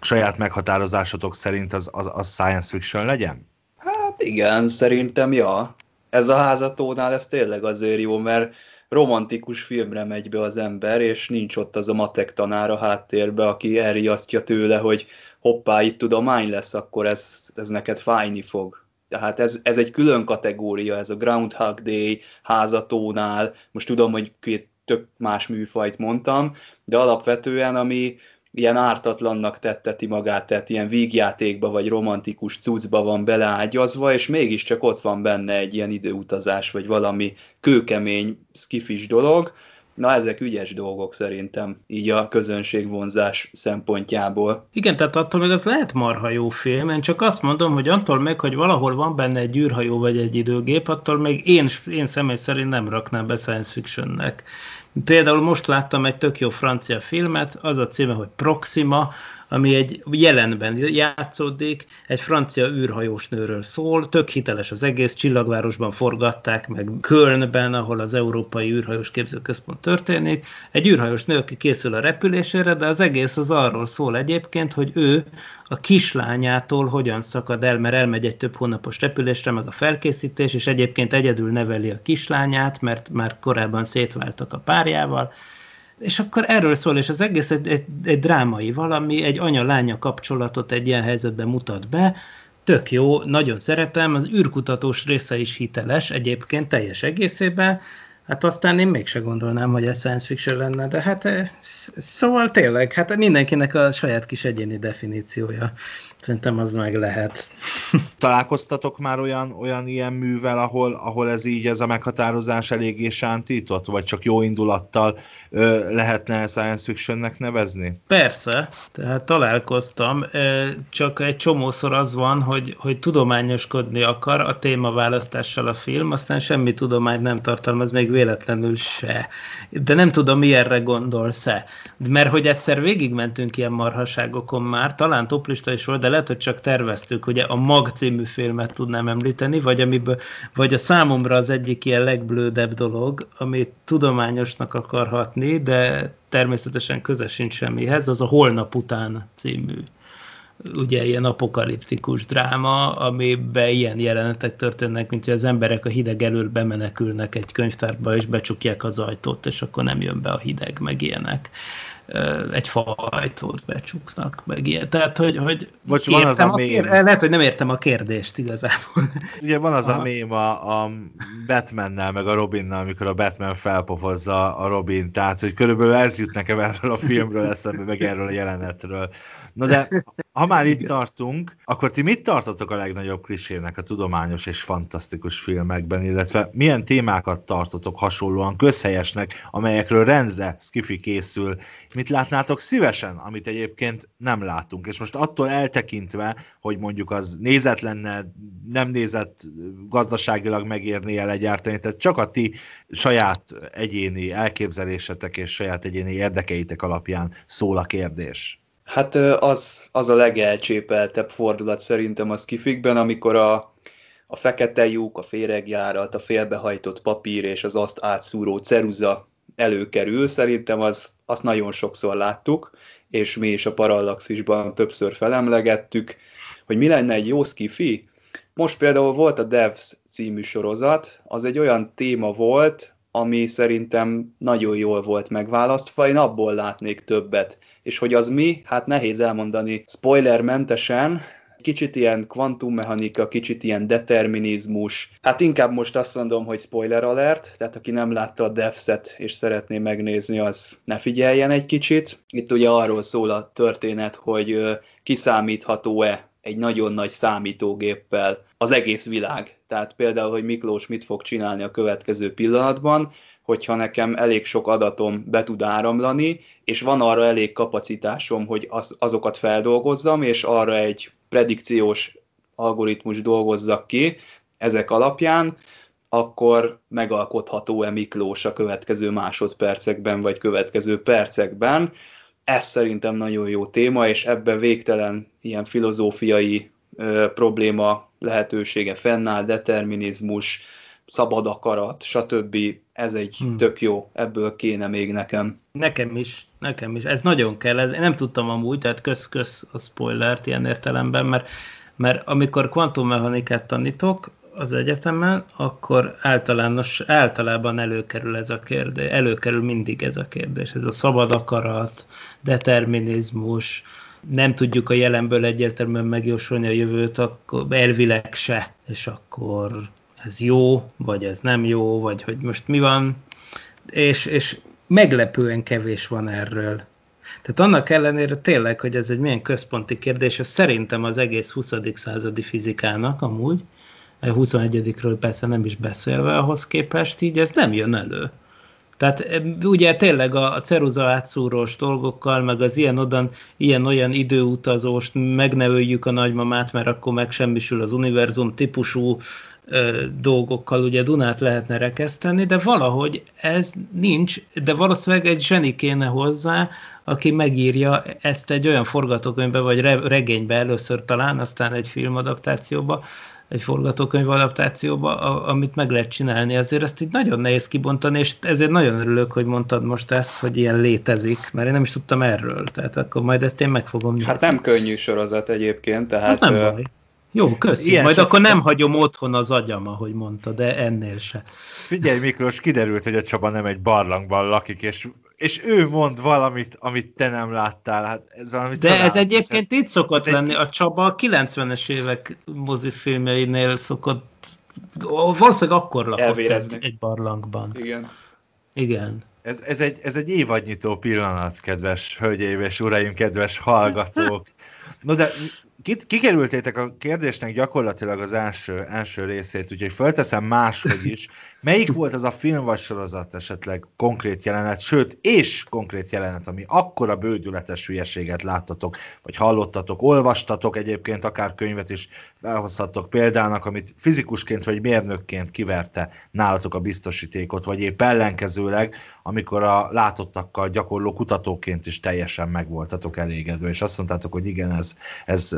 saját meghatározásotok szerint az, az, az science fiction legyen? Hát igen, szerintem ja. Ez a házatónál ez tényleg azért jó, mert romantikus filmre megy be az ember, és nincs ott az a matek tanár a háttérbe, aki elriasztja tőle, hogy hoppá, itt tudomány lesz, akkor ez, ez neked fájni fog. Tehát ez, ez egy külön kategória, ez a Groundhog Day házatónál, most tudom, hogy két tök más műfajt mondtam, de alapvetően ami ilyen ártatlannak tetteti magát, tehát ilyen vígjátékba vagy romantikus cuccba van beleágyazva, és mégiscsak ott van benne egy ilyen időutazás, vagy valami kőkemény, skifis dolog, Na, ezek ügyes dolgok szerintem, így a közönségvonzás szempontjából. Igen, tehát attól még az lehet marha jó film, én csak azt mondom, hogy attól meg, hogy valahol van benne egy űrhajó vagy egy időgép, attól még én, én személy szerint nem raknám be science fictionnek. Például most láttam egy tök jó francia filmet, az a címe, hogy Proxima, ami egy jelenben játszódik, egy francia űrhajós nőről szól, tök hiteles az egész, Csillagvárosban forgatták, meg Kölnben, ahol az Európai űrhajós képzőközpont történik. Egy űrhajós nő, aki készül a repülésére, de az egész az arról szól egyébként, hogy ő a kislányától hogyan szakad el, mert elmegy egy több hónapos repülésre, meg a felkészítés, és egyébként egyedül neveli a kislányát, mert már korábban szétváltak a párjával, és akkor erről szól, és az egész egy, egy, egy drámai valami, egy anya-lánya kapcsolatot egy ilyen helyzetben mutat be, tök jó, nagyon szeretem, az űrkutatós része is hiteles egyébként teljes egészében, Hát aztán én mégse gondolnám, hogy ez science fiction lenne, de hát eh, szóval tényleg, hát mindenkinek a saját kis egyéni definíciója. Szerintem az meg lehet. <laughs> Találkoztatok már olyan, olyan ilyen művel, ahol, ahol ez így, ez a meghatározás eléggé sántított, vagy csak jó indulattal ö, lehetne science fictionnek nevezni? Persze, tehát találkoztam, csak egy csomószor az van, hogy, hogy tudományoskodni akar a témaválasztással a film, aztán semmi tudományt nem tartalmaz, még véletlenül se. De nem tudom, mi erre gondolsz-e. Mert hogy egyszer végigmentünk ilyen marhaságokon már, talán toplista is volt, de lehet, hogy csak terveztük, ugye a Mag című filmet tudnám említeni, vagy, amiből, vagy a számomra az egyik ilyen legblődebb dolog, amit tudományosnak akar hatni, de természetesen köze sincs semmihez, az a Holnap után című ugye ilyen apokaliptikus dráma, amiben ilyen jelenetek történnek, mint hogy az emberek a hideg elől bemenekülnek egy könyvtárba, és becsukják az ajtót, és akkor nem jön be a hideg, meg ilyenek egy fajtót becsuknak, meg ilyen. Tehát, hogy, hogy Bocs, van az a, a kér... Lehet, hogy nem értem a kérdést igazából. Ugye van az Aha. a mém a, a Batmannel, meg a Robinnal, amikor a Batman felpofozza a Robin, tehát, hogy körülbelül ez jut nekem erről a filmről eszembe, meg erről a jelenetről. Na de, ha már itt tartunk, akkor ti mit tartotok a legnagyobb klisének a tudományos és fantasztikus filmekben, illetve milyen témákat tartotok hasonlóan közhelyesnek, amelyekről rendre skifi készül, mit látnátok szívesen, amit egyébként nem látunk. És most attól eltekintve, hogy mondjuk az nézet lenne, nem nézett gazdaságilag megérni el egyáltalán, tehát csak a ti saját egyéni elképzelésetek és saját egyéni érdekeitek alapján szól a kérdés. Hát az, az a legelcsépeltebb fordulat szerintem a skifikben, amikor a, a fekete lyuk, a féregjárat, a félbehajtott papír és az azt átszúró ceruza előkerül. Szerintem az, azt nagyon sokszor láttuk, és mi is a Parallaxisban többször felemlegettük, hogy mi lenne egy jó skifi. Most például volt a Devs című sorozat, az egy olyan téma volt, ami szerintem nagyon jól volt megválasztva, én abból látnék többet. És hogy az mi, hát nehéz elmondani spoilermentesen, kicsit ilyen kvantummechanika, kicsit ilyen determinizmus. Hát inkább most azt mondom, hogy spoiler alert, tehát aki nem látta a Devset és szeretné megnézni, az ne figyeljen egy kicsit. Itt ugye arról szól a történet, hogy kiszámítható-e egy nagyon nagy számítógéppel az egész világ. Tehát például, hogy Miklós mit fog csinálni a következő pillanatban, hogyha nekem elég sok adatom be tud áramlani, és van arra elég kapacitásom, hogy az, azokat feldolgozzam, és arra egy predikciós algoritmus dolgozzak ki ezek alapján, akkor megalkotható-e Miklós a következő másodpercekben, vagy következő percekben. Ez szerintem nagyon jó téma, és ebben végtelen ilyen filozófiai ö, probléma lehetősége fennáll, determinizmus, szabad akarat, stb. Ez egy hmm. tök jó, ebből kéne még nekem. Nekem is, nekem is. Ez nagyon kell. Ez, én nem tudtam amúgy, tehát kösz-kösz a spoilert ilyen értelemben, mert, mert amikor kvantummechanikát tanítok, az egyetemen, akkor általános, általában előkerül ez a kérdés, előkerül mindig ez a kérdés, ez a szabad akarat, determinizmus, nem tudjuk a jelenből egyértelműen megjósolni a jövőt, akkor elvileg se, és akkor ez jó, vagy ez nem jó, vagy hogy most mi van, és, és meglepően kevés van erről. Tehát annak ellenére tényleg, hogy ez egy milyen központi kérdés, ez szerintem az egész 20. századi fizikának amúgy, 21-ről persze nem is beszélve ahhoz képest, így ez nem jön elő. Tehát ugye tényleg a, ceruza átszúrós dolgokkal, meg az ilyen-olyan időutazóst megneöljük a nagymamát, mert akkor megsemmisül az univerzum típusú ö, dolgokkal, ugye Dunát lehetne rekeszteni, de valahogy ez nincs, de valószínűleg egy zseni kéne hozzá, aki megírja ezt egy olyan forgatókönyvbe, vagy regénybe először talán, aztán egy filmadaptációba, egy forgatókönyv adaptációba, amit meg lehet csinálni. Azért ezt így nagyon nehéz kibontani, és ezért nagyon örülök, hogy mondtad most ezt, hogy ilyen létezik, mert én nem is tudtam erről, tehát akkor majd ezt én meg fogom nézni. Hát nem könnyű sorozat egyébként, tehát... Az nem baj. Jó, köszönöm. Majd akkor nem ez... hagyom otthon az agyam, ahogy mondta, de ennél se. Figyelj Miklós, kiderült, hogy a Csaba nem egy barlangban lakik, és és ő mond valamit, amit te nem láttál. Hát ez valami De ez egyébként itt szokott ez lenni. Egy... A Csaba a 90-es évek mozifilmjeinél szokott, valószínűleg akkor lakott egy, egy barlangban. Igen. Igen. Ez, ez, egy, ez egy évadnyitó pillanat, kedves hölgyeim és uraim, kedves hallgatók. No de kikerültétek a kérdésnek gyakorlatilag az első, első részét, úgyhogy fölteszem máshogy is. Melyik volt az a film vagy sorozat esetleg konkrét jelenet, sőt, és konkrét jelenet, ami akkora bődületes hülyeséget láttatok, vagy hallottatok, olvastatok egyébként, akár könyvet is felhozhatok példának, amit fizikusként vagy mérnökként kiverte nálatok a biztosítékot, vagy épp ellenkezőleg, amikor a látottakkal gyakorló kutatóként is teljesen meg voltatok elégedve, és azt mondtátok, hogy igen, ez, ez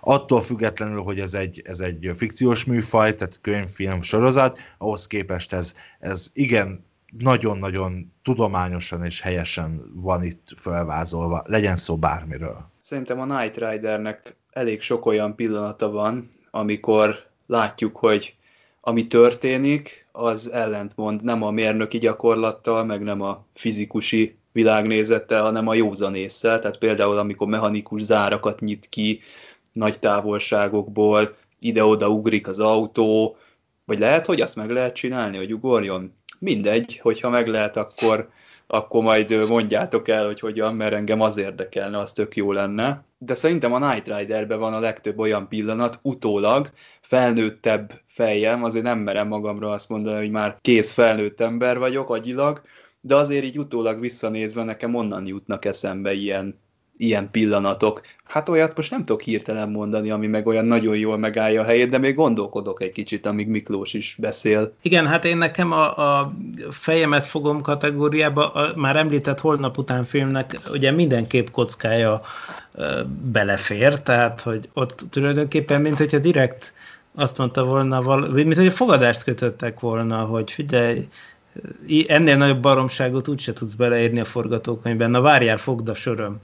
attól függetlenül, hogy ez egy, ez egy fikciós műfaj, tehát könyvfilm sorozat, ahhoz képest ez, ez igen nagyon-nagyon tudományosan és helyesen van itt felvázolva, legyen szó bármiről. Szerintem a Night Ridernek elég sok olyan pillanata van, amikor látjuk, hogy ami történik, az ellentmond nem a mérnöki gyakorlattal, meg nem a fizikusi világnézettel, hanem a józanésszel. Tehát például, amikor mechanikus zárakat nyit ki nagy távolságokból, ide-oda ugrik az autó, vagy lehet, hogy azt meg lehet csinálni, hogy ugorjon? Mindegy, hogyha meg lehet, akkor, akkor majd mondjátok el, hogy hogyan, mert engem az érdekelne, az tök jó lenne. De szerintem a Night Riderben van a legtöbb olyan pillanat, utólag, felnőttebb fejem, azért nem merem magamra azt mondani, hogy már kész felnőtt ember vagyok agyilag, de azért így utólag visszanézve nekem onnan jutnak eszembe ilyen, ilyen pillanatok. Hát olyat most nem tudok hirtelen mondani, ami meg olyan nagyon jól megállja a helyét, de még gondolkodok egy kicsit, amíg Miklós is beszél. Igen, hát én nekem a, a fejemet fogom kategóriába, a már említett holnap után filmnek ugye minden képkockája belefér, tehát hogy ott tulajdonképpen, mint hogyha direkt azt mondta volna, mint hogy a fogadást kötöttek volna, hogy figyelj, ennél nagyobb baromságot úgyse tudsz beleírni a forgatókönyvben, na várjál, fogd a söröm.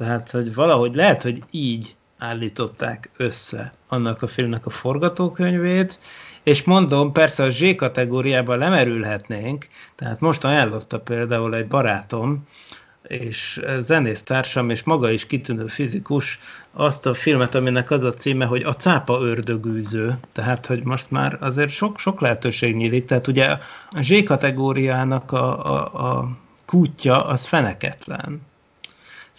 Tehát, hogy valahogy lehet, hogy így állították össze annak a filmnek a forgatókönyvét, és mondom, persze a Z kategóriában lemerülhetnénk, tehát most ajánlotta például egy barátom, és zenésztársam, és maga is kitűnő fizikus, azt a filmet, aminek az a címe, hogy a cápa ördögűző. Tehát, hogy most már azért sok, sok lehetőség nyílik. Tehát ugye a Z kategóriának a, a, a kútja az feneketlen.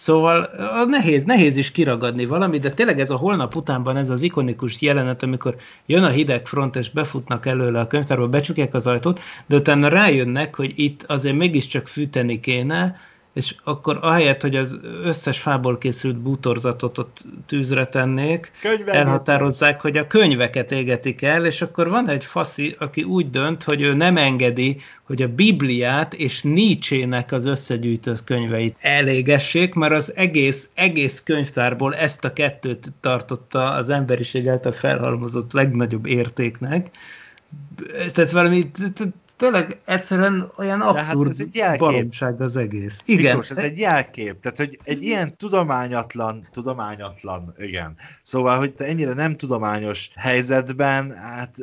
Szóval nehéz, nehéz is kiragadni valami, de tényleg ez a holnap utánban ez az ikonikus jelenet, amikor jön a hideg front, és befutnak előle a könyvtárba, becsukják az ajtót, de utána rájönnek, hogy itt azért mégiscsak fűteni kéne, és akkor ahelyett, hogy az összes fából készült bútorzatot ott tűzre tennék, Könyvek elhatározzák, hogy a könyveket égetik el, és akkor van egy faszi, aki úgy dönt, hogy ő nem engedi, hogy a Bibliát és Nietzsének az összegyűjtött könyveit elégessék, mert az egész, egész könyvtárból ezt a kettőt tartotta az emberiség által felhalmozott legnagyobb értéknek. Tehát valami tényleg egyszerűen olyan abszurd hát ez egy baromság az egész. Igen. Miklós, ez egy jelkép, tehát hogy egy ilyen tudományatlan, tudományatlan, igen. Szóval, hogy te ennyire nem tudományos helyzetben, hát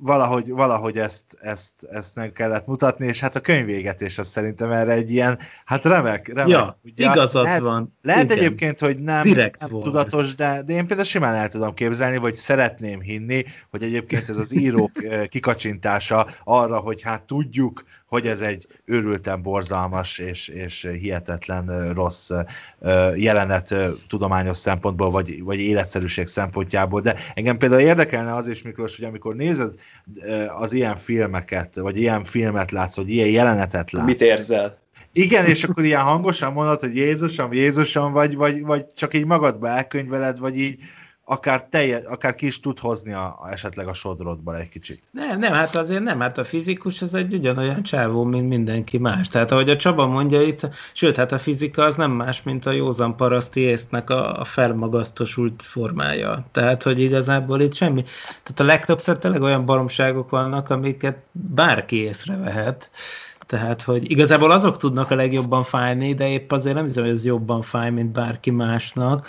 valahogy, valahogy ezt, ezt, ezt meg kellett mutatni, és hát a könyvégetés az szerintem erre egy ilyen, hát remek, remek. Ja, ugye, igazad lehet, van. Lehet Igen. egyébként, hogy nem, Direkt nem volt. tudatos, de, de én például simán el tudom képzelni, vagy szeretném hinni, hogy egyébként ez az írók <laughs> kikacsintása arra, hogy hát tudjuk, hogy ez egy őrülten borzalmas és, és hihetetlen rossz jelenet tudományos szempontból, vagy, vagy életszerűség szempontjából. De engem például érdekelne az is, Miklós, hogy amikor nézed az ilyen filmeket, vagy ilyen filmet látsz, vagy ilyen jelenetet látsz. Mit érzel? Igen, és akkor ilyen hangosan mondod, hogy Jézusom, Jézusom, vagy, vagy, vagy csak így magadba elkönyveled, vagy így akár, telje, akár ki is tud hozni a, a, esetleg a sodrodban egy kicsit. Nem, nem, hát azért nem, hát a fizikus az egy ugyanolyan csávó, mint mindenki más. Tehát ahogy a Csaba mondja itt, sőt, hát a fizika az nem más, mint a józan paraszti észnek a, a felmagasztosult formája. Tehát, hogy igazából itt semmi. Tehát a legtöbbször tényleg olyan baromságok vannak, amiket bárki észrevehet. Tehát, hogy igazából azok tudnak a legjobban fájni, de épp azért nem hiszem, hogy ez jobban fáj, mint bárki másnak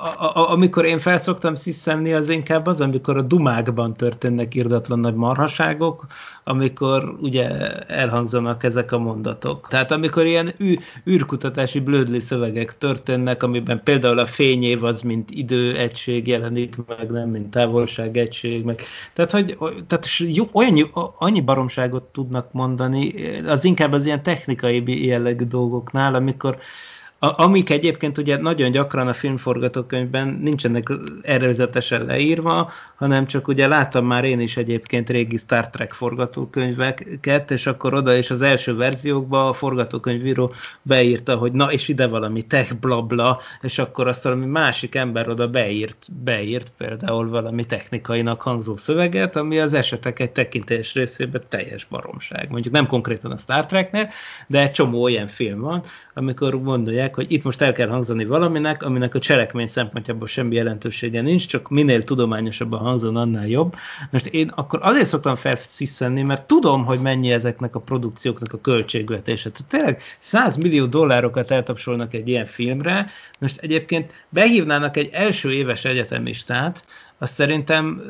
a, a, amikor én felszoktam sziszenni, az inkább az, amikor a dumákban történnek irdatlan nagy marhaságok, amikor ugye elhangzanak ezek a mondatok. Tehát amikor ilyen ű, űrkutatási blödli szövegek történnek, amiben például a fényév az, mint időegység jelenik meg, nem mint távolságegység, meg. Tehát, hogy tehát jó, olyan, annyi baromságot tudnak mondani, az inkább az ilyen technikai jellegű dolgoknál, amikor amik egyébként ugye nagyon gyakran a filmforgatókönyvben nincsenek előzetesen leírva, hanem csak ugye láttam már én is egyébként régi Star Trek forgatókönyveket, és akkor oda is az első verziókban a forgatókönyvíró beírta, hogy na és ide valami tech blabla, és akkor azt valami másik ember oda beírt, beírt például valami technikainak hangzó szöveget, ami az esetek egy tekintés részében teljes baromság. Mondjuk nem konkrétan a Star Treknél, de egy csomó olyan film van, amikor gondolják, hogy itt most el kell hangzani valaminek, aminek a cselekmény szempontjából semmi jelentősége nincs, csak minél tudományosabban hangzon, annál jobb. Most én akkor azért szoktam felsziszenni, mert tudom, hogy mennyi ezeknek a produkcióknak a költségvetése. Tehát tényleg 100 millió dollárokat eltapsolnak egy ilyen filmre, most egyébként behívnának egy első éves egyetemistát, azt szerintem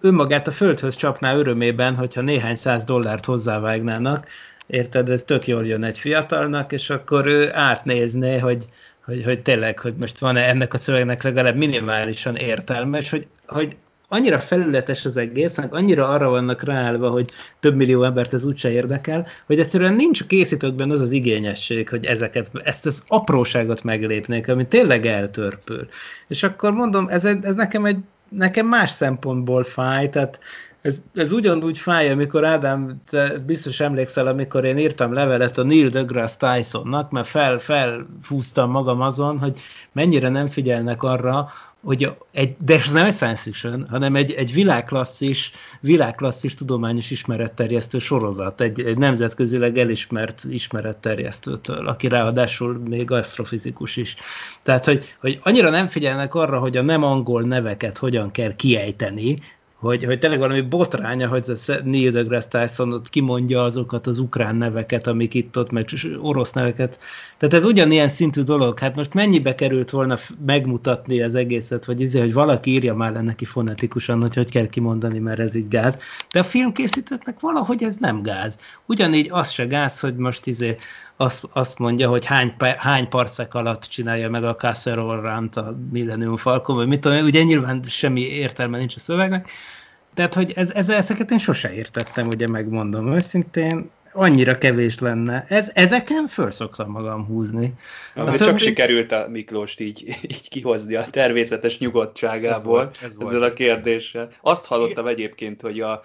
önmagát a földhöz csapná örömében, hogyha néhány száz dollárt hozzávágnának, érted, ez tök jól jön egy fiatalnak, és akkor ő átnézné, hogy, hogy, hogy tényleg, hogy most van-e ennek a szövegnek legalább minimálisan értelme, és hogy, hogy annyira felületes az egész, meg annyira arra vannak ráállva, hogy több millió embert ez úgyse érdekel, hogy egyszerűen nincs készítőkben az az igényesség, hogy ezeket, ezt az apróságot meglépnék, ami tényleg eltörpül. És akkor mondom, ez, ez nekem egy nekem más szempontból fáj, tehát ez, ez ugyanúgy fáj, amikor Ádám, te biztos emlékszel, amikor én írtam levelet a Neil deGrasse Tysonnak, mert fel, felhúztam magam azon, hogy mennyire nem figyelnek arra, hogy egy, de ez nem egy science fiction, hanem egy, egy világklasszis, világklasszis tudományos ismeretterjesztő sorozat, egy, egy nemzetközileg elismert ismeretterjesztőtől, aki ráadásul még asztrofizikus is. Tehát, hogy, hogy annyira nem figyelnek arra, hogy a nem angol neveket hogyan kell kiejteni, hogy, hogy tényleg valami botránya, hogy Neil deGrasse Tyson ott kimondja azokat az ukrán neveket, amik itt ott, meg orosz neveket. Tehát ez ugyanilyen szintű dolog. Hát most mennyibe került volna megmutatni az egészet, vagy izé, hogy valaki írja már le neki fonetikusan, hogy hogy kell kimondani, mert ez így gáz. De a filmkészítőknek valahogy ez nem gáz. Ugyanígy az se gáz, hogy most izé azt, azt mondja, hogy hány, hány parcek alatt csinálja meg a Casserole Rant a Millennium Falcon, vagy mit tudom, ugye nyilván semmi értelme nincs a szövegnek, tehát, hogy ez, ez, ezeket én sose értettem, ugye megmondom őszintén, annyira kevés lenne. Ez, ezeken föl szoktam magam húzni. Azért többi... csak sikerült a Miklóst így, így kihozni a természetes nyugodtságából ez volt, ez ezzel volt. a kérdéssel. Azt hallottam egyébként, hogy a,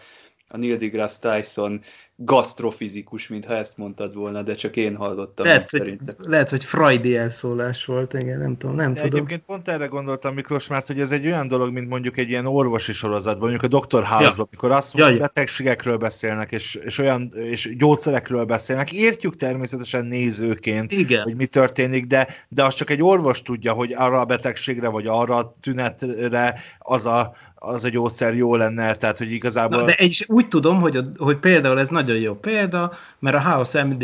a Neil deGrasse Tyson gasztrofizikus, mintha ezt mondtad volna, de csak én hallottam. Lehet, hogy, szerintem. lehet, hogy Freudi elszólás volt, igen, nem tudom, nem de tudom. Egyébként pont erre gondoltam, Miklós, mert hogy ez egy olyan dolog, mint mondjuk egy ilyen orvosi sorozatban, mondjuk a Dr. House-ban, ja. amikor azt mondja, ja, ja. betegségekről beszélnek, és, és olyan és gyógyszerekről beszélnek. Értjük természetesen nézőként, igen. hogy mi történik, de, de az csak egy orvos tudja, hogy arra a betegségre, vagy arra a tünetre az a, az a gyógyszer jó lenne, tehát hogy igazából... Na, de egy, úgy tudom, hogy, hogy például ez nagyon jó példa, mert a House MD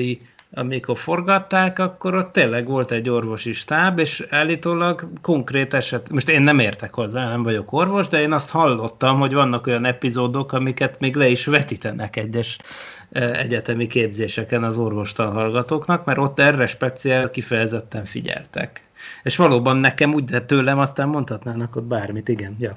amikor forgatták, akkor ott tényleg volt egy orvosi stáb, és állítólag konkrét eset, most én nem értek hozzá, nem vagyok orvos, de én azt hallottam, hogy vannak olyan epizódok, amiket még le is vetítenek egyes egyetemi képzéseken az orvostan hallgatóknak, mert ott erre speciál kifejezetten figyeltek. És valóban nekem úgy, de tőlem aztán mondhatnának ott bármit, igen. Ja.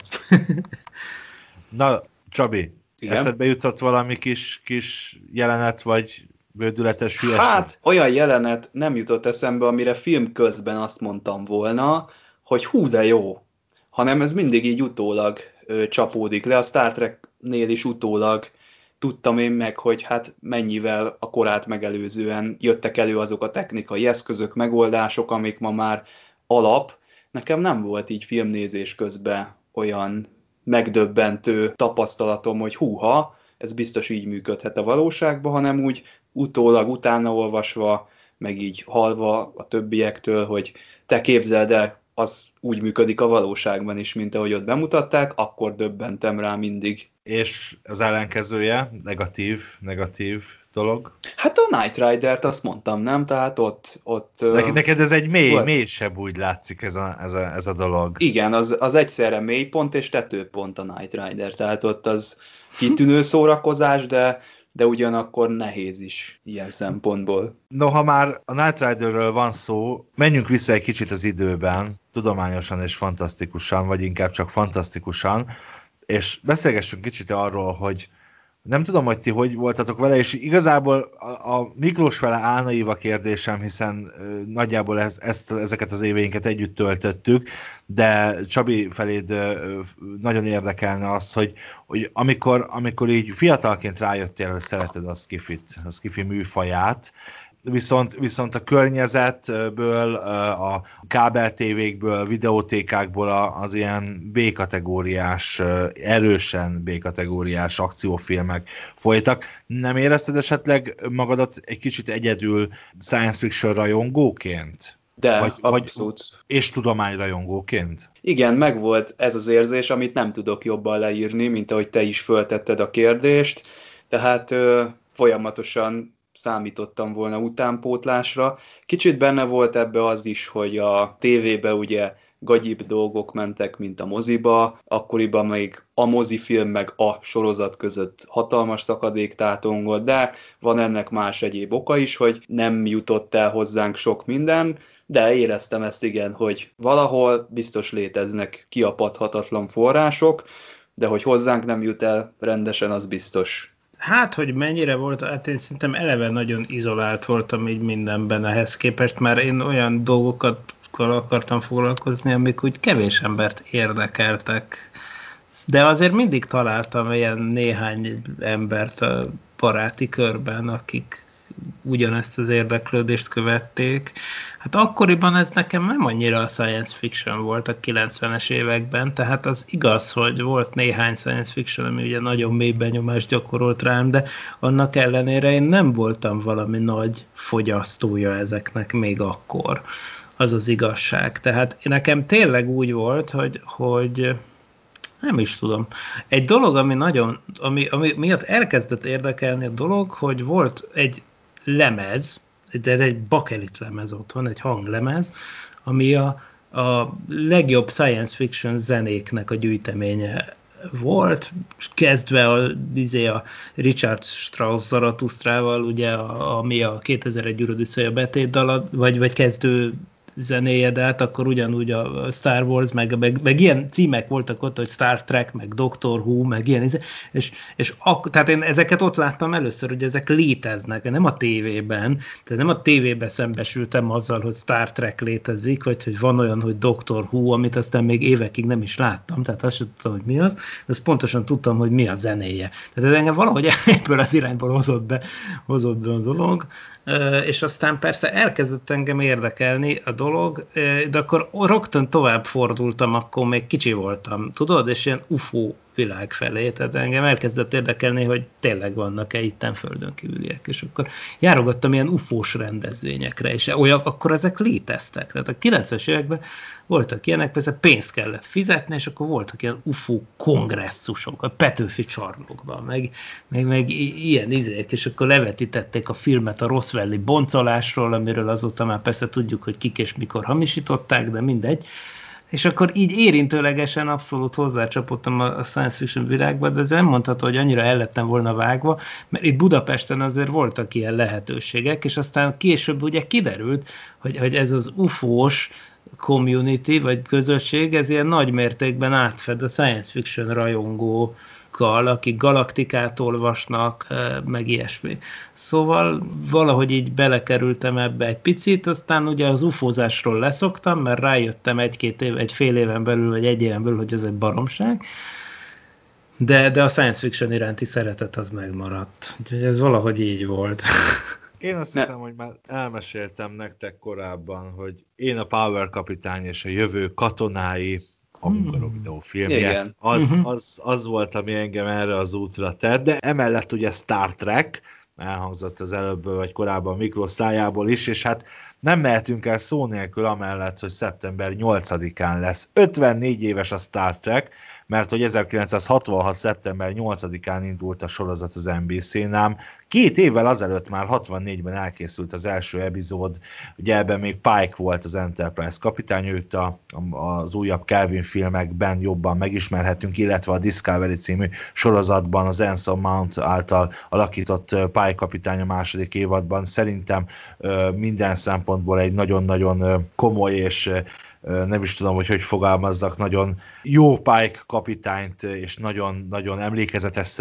Na, Csabi, igen? eszedbe jutott valami kis, kis jelenet, vagy bődületes hülyeség? Hát, olyan jelenet nem jutott eszembe, amire film közben azt mondtam volna, hogy hú, de jó. Hanem ez mindig így utólag ö, csapódik le. A Star Trek-nél is utólag tudtam én meg, hogy hát mennyivel a korát megelőzően jöttek elő azok a technikai eszközök, megoldások, amik ma már alap. Nekem nem volt így filmnézés közben olyan megdöbbentő tapasztalatom, hogy húha, ez biztos így működhet a valóságban, hanem úgy utólag, utána olvasva, meg így halva a többiektől, hogy te képzeld el, az úgy működik a valóságban is, mint ahogy ott bemutatták, akkor döbbentem rá mindig. És az ellenkezője, negatív, negatív dolog? Hát a Night Rider-t azt mondtam, nem? Tehát ott... ott ne, neked ez egy mély, volt. mélysebb úgy látszik ez a, ez a, ez a dolog. Igen, az, az egyszerre mélypont és tetőpont a Night Rider, tehát ott az kitűnő <laughs> szórakozás, de de ugyanakkor nehéz is ilyen szempontból. No, ha már a Night Riderről van szó, menjünk vissza egy kicsit az időben, tudományosan és fantasztikusan, vagy inkább csak fantasztikusan, és beszélgessünk kicsit arról, hogy nem tudom, hogy ti hogy voltatok vele, és igazából a, a Miklós fele álnaív a kérdésem, hiszen ö, nagyjából ez, ezt, ezeket az éveinket együtt töltöttük, de Csabi feléd ö, nagyon érdekelne az, hogy, hogy amikor, amikor így fiatalként rájöttél, hogy szereted a skifit, a skifi műfaját, viszont, viszont a környezetből, a kábel tévékből, videótékákból az ilyen B-kategóriás, erősen B-kategóriás akciófilmek folytak. Nem érezted esetleg magadat egy kicsit egyedül science fiction rajongóként? De, vagy, abszolút. Vagy, és tudományrajongóként? Igen, megvolt ez az érzés, amit nem tudok jobban leírni, mint ahogy te is föltetted a kérdést. Tehát ö, folyamatosan számítottam volna utánpótlásra. Kicsit benne volt ebbe az is, hogy a tévébe ugye gagyibb dolgok mentek, mint a moziba, akkoriban még a mozifilm meg a sorozat között hatalmas szakadék tátongott, de van ennek más egyéb oka is, hogy nem jutott el hozzánk sok minden, de éreztem ezt igen, hogy valahol biztos léteznek kiapadhatatlan források, de hogy hozzánk nem jut el rendesen, az biztos. Hát, hogy mennyire volt, hát én szerintem eleve nagyon izolált voltam így mindenben ehhez képest, mert én olyan dolgokat akartam foglalkozni, amik úgy kevés embert érdekeltek. De azért mindig találtam ilyen néhány embert a baráti körben, akik ugyanezt az érdeklődést követték. Hát akkoriban ez nekem nem annyira a science fiction volt a 90-es években, tehát az igaz, hogy volt néhány science fiction, ami ugye nagyon mély benyomást gyakorolt rám, de annak ellenére én nem voltam valami nagy fogyasztója ezeknek még akkor. Az az igazság. Tehát nekem tényleg úgy volt, hogy, hogy nem is tudom. Egy dolog, ami nagyon, ami, ami miatt elkezdett érdekelni a dolog, hogy volt egy lemez, de ez egy bakelit lemez otthon, egy hanglemez, ami a, a legjobb science fiction zenéknek a gyűjteménye volt, kezdve a, izé a Richard Strauss Zaratusztrával, ugye, a, ami a 2001 űrödisszaja betét dala, vagy, vagy kezdő zenéje, de hát akkor ugyanúgy a Star Wars, meg, meg, meg ilyen címek voltak ott, hogy Star Trek, meg Doctor Who, meg ilyen, és, és ak, tehát én ezeket ott láttam először, hogy ezek léteznek, nem a tévében, tehát nem a tévében szembesültem azzal, hogy Star Trek létezik, vagy hogy van olyan, hogy Doctor Who, amit aztán még évekig nem is láttam, tehát azt sem tudtam, hogy mi az, de azt pontosan tudtam, hogy mi a zenéje. Tehát ez engem valahogy <laughs> ebből az irányból hozott be, hozott be a dolog, és aztán persze elkezdett engem érdekelni a dolog, de akkor rögtön tovább fordultam, akkor még kicsi voltam, tudod, és ilyen UFO világ felé. Tehát engem elkezdett érdekelni, hogy tényleg vannak-e itten földön kívüliek. És akkor járogattam ilyen ufós rendezvényekre, és olyan, akkor ezek léteztek. Tehát a 90-es években voltak ilyenek, persze pénzt kellett fizetni, és akkor voltak ilyen UFO kongresszusok, a Petőfi csarnokban, meg, meg, meg ilyen izék, és akkor levetítették a filmet a Roswelli boncolásról, amiről azóta már persze tudjuk, hogy kik és mikor hamisították, de mindegy. És akkor így érintőlegesen abszolút hozzácsapottam a science fiction világba, de ez nem mondható, hogy annyira el lettem volna vágva, mert itt Budapesten azért voltak ilyen lehetőségek, és aztán később ugye kiderült, hogy, hogy ez az ufós community, vagy közösség, ez ilyen nagy mértékben átfed a science fiction rajongó akik galaktikát olvasnak, meg ilyesmi. Szóval valahogy így belekerültem ebbe egy picit, aztán ugye az ufózásról leszoktam, mert rájöttem egy-két év, egy fél éven belül, vagy egy éven belül, hogy ez egy baromság, de, de a science fiction iránti szeretet az megmaradt. Úgyhogy ez valahogy így volt. <laughs> Én azt ne. hiszem, hogy már elmeséltem nektek korábban, hogy én a Power kapitány és a jövő katonái Amugaro videófilmje, Igen. Az, uh-huh. az, az volt, ami engem erre az útra tett, de emellett ugye Star Trek, elhangzott az előbb, vagy korábban Miklós szájából is, és hát nem mehetünk el szó nélkül amellett, hogy szeptember 8-án lesz. 54 éves a Star Trek, mert hogy 1966. szeptember 8-án indult a sorozat az NBC-nál. Két évvel azelőtt már 64-ben elkészült az első epizód, ugye ebben még Pike volt az Enterprise kapitány, őt a, az újabb Kelvin filmekben jobban megismerhetünk, illetve a Discovery című sorozatban az Anson Mount által alakított Pike kapitány a második évadban szerintem minden szempontból egy nagyon-nagyon komoly és nem is tudom, hogy hogy fogalmazzak, nagyon jó Pike kapitányt és nagyon-nagyon emlékezetes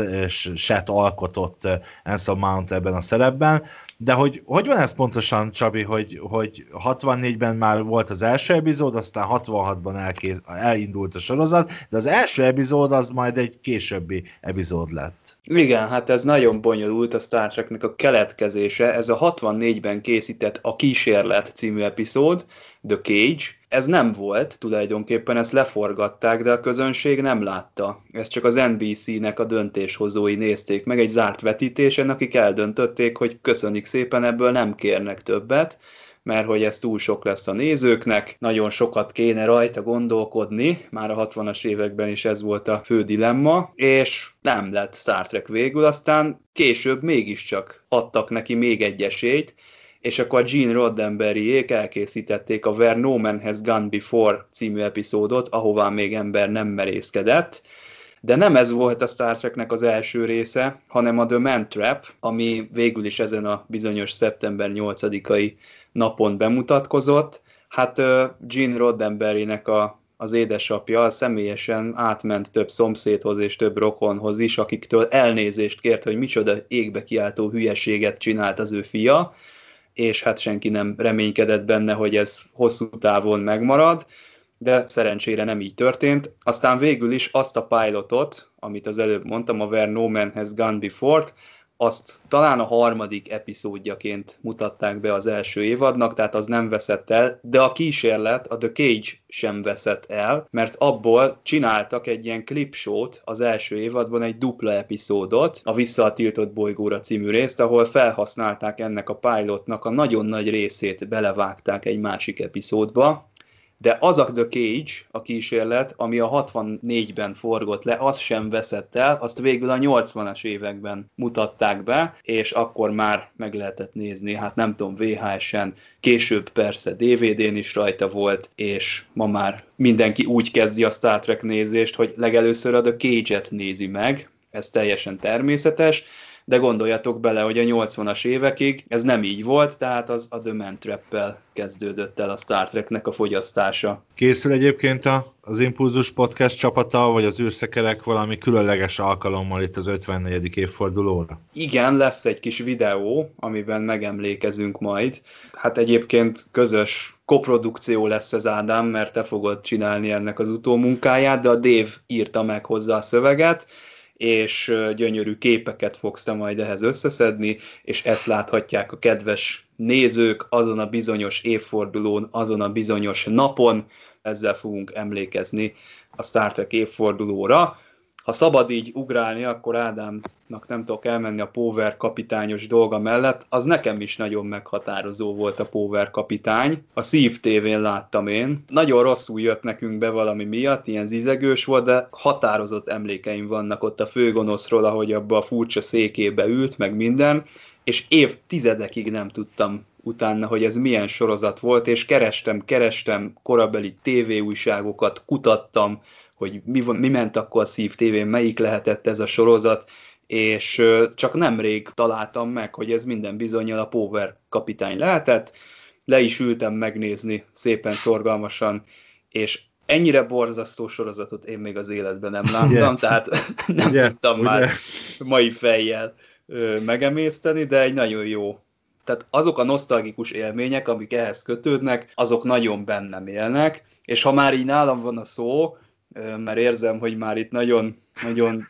set alkotott Anson Mount ebben a szerepben, de hogy, hogy van ez pontosan, Csabi, hogy, hogy 64-ben már volt az első epizód, aztán 66-ban elkész, elindult a sorozat, de az első epizód az majd egy későbbi epizód lett. Igen, hát ez nagyon bonyolult a Star Treknek a keletkezése. Ez a 64-ben készített A Kísérlet című epizód, The Cage, ez nem volt, tulajdonképpen ezt leforgatták, de a közönség nem látta. Ez csak az NBC-nek a döntéshozói nézték meg egy zárt vetítésen, akik eldöntötték, hogy köszönik szépen, ebből nem kérnek többet, mert hogy ez túl sok lesz a nézőknek, nagyon sokat kéne rajta gondolkodni, már a 60-as években is ez volt a fő dilemma, és nem lett Star Trek végül, aztán később mégiscsak adtak neki még egy esélyt, és akkor Gene Roddenberryék elkészítették a Where No Man Has Gone Before című epizódot, ahová még ember nem merészkedett, de nem ez volt a Star Treknek az első része, hanem a The Man Trap, ami végül is ezen a bizonyos szeptember 8-ai napon bemutatkozott. Hát Gene Roddenberrynek a az édesapja személyesen átment több szomszédhoz és több rokonhoz is, akiktől elnézést kért, hogy micsoda égbe kiáltó hülyeséget csinált az ő fia, és hát senki nem reménykedett benne, hogy ez hosszú távon megmarad, de szerencsére nem így történt. Aztán végül is azt a pilotot, amit az előbb mondtam, a Where No Man Has Gone Before-t, azt talán a harmadik epizódjaként mutatták be az első évadnak, tehát az nem veszett el, de a kísérlet, a The Cage sem veszett el, mert abból csináltak egy ilyen klipsót az első évadban, egy dupla epizódot, a Vissza a tiltott bolygóra című részt, ahol felhasználták ennek a pilotnak a nagyon nagy részét, belevágták egy másik epizódba, de az a The Cage, a kísérlet, ami a 64-ben forgott le, az sem veszett el, azt végül a 80-as években mutatták be, és akkor már meg lehetett nézni, hát nem tudom, VHS-en, később persze DVD-n is rajta volt, és ma már mindenki úgy kezdi a Star Trek nézést, hogy legelőször a The Cage-et nézi meg, ez teljesen természetes, de gondoljatok bele, hogy a 80-as évekig ez nem így volt, tehát az a The Man Trap-pel kezdődött el a Star Treknek a fogyasztása. Készül egyébként a, az Impulzus Podcast csapata, vagy az űrszekerek valami különleges alkalommal itt az 54. évfordulóra? Igen, lesz egy kis videó, amiben megemlékezünk majd. Hát egyébként közös koprodukció lesz ez Ádám, mert te fogod csinálni ennek az utómunkáját, de a Dave írta meg hozzá a szöveget, és gyönyörű képeket fogsz te majd ehhez összeszedni, és ezt láthatják a kedves nézők azon a bizonyos évfordulón, azon a bizonyos napon, ezzel fogunk emlékezni a Star Trek évfordulóra. Ha szabad így ugrálni, akkor Ádámnak nem tudok elmenni a Power kapitányos dolga mellett, az nekem is nagyon meghatározó volt a Power kapitány. A Szív tévén láttam én. Nagyon rosszul jött nekünk be valami miatt, ilyen zizegős volt, de határozott emlékeim vannak ott a főgonoszról, ahogy abba a furcsa székébe ült, meg minden, és évtizedekig nem tudtam utána, hogy ez milyen sorozat volt, és kerestem, kerestem korabeli tévéújságokat, kutattam, hogy mi, mi ment akkor a Szív tévén, melyik lehetett ez a sorozat, és csak nemrég találtam meg, hogy ez minden bizonyal a Power kapitány lehetett, le is ültem megnézni szépen szorgalmasan, és ennyire borzasztó sorozatot én még az életben nem láttam, yeah. tehát <laughs> nem yeah. tudtam yeah. már mai fejjel megemészteni, de egy nagyon jó tehát azok a nosztalgikus élmények, amik ehhez kötődnek, azok nagyon bennem élnek, és ha már így nálam van a szó, mert érzem, hogy már itt nagyon, nagyon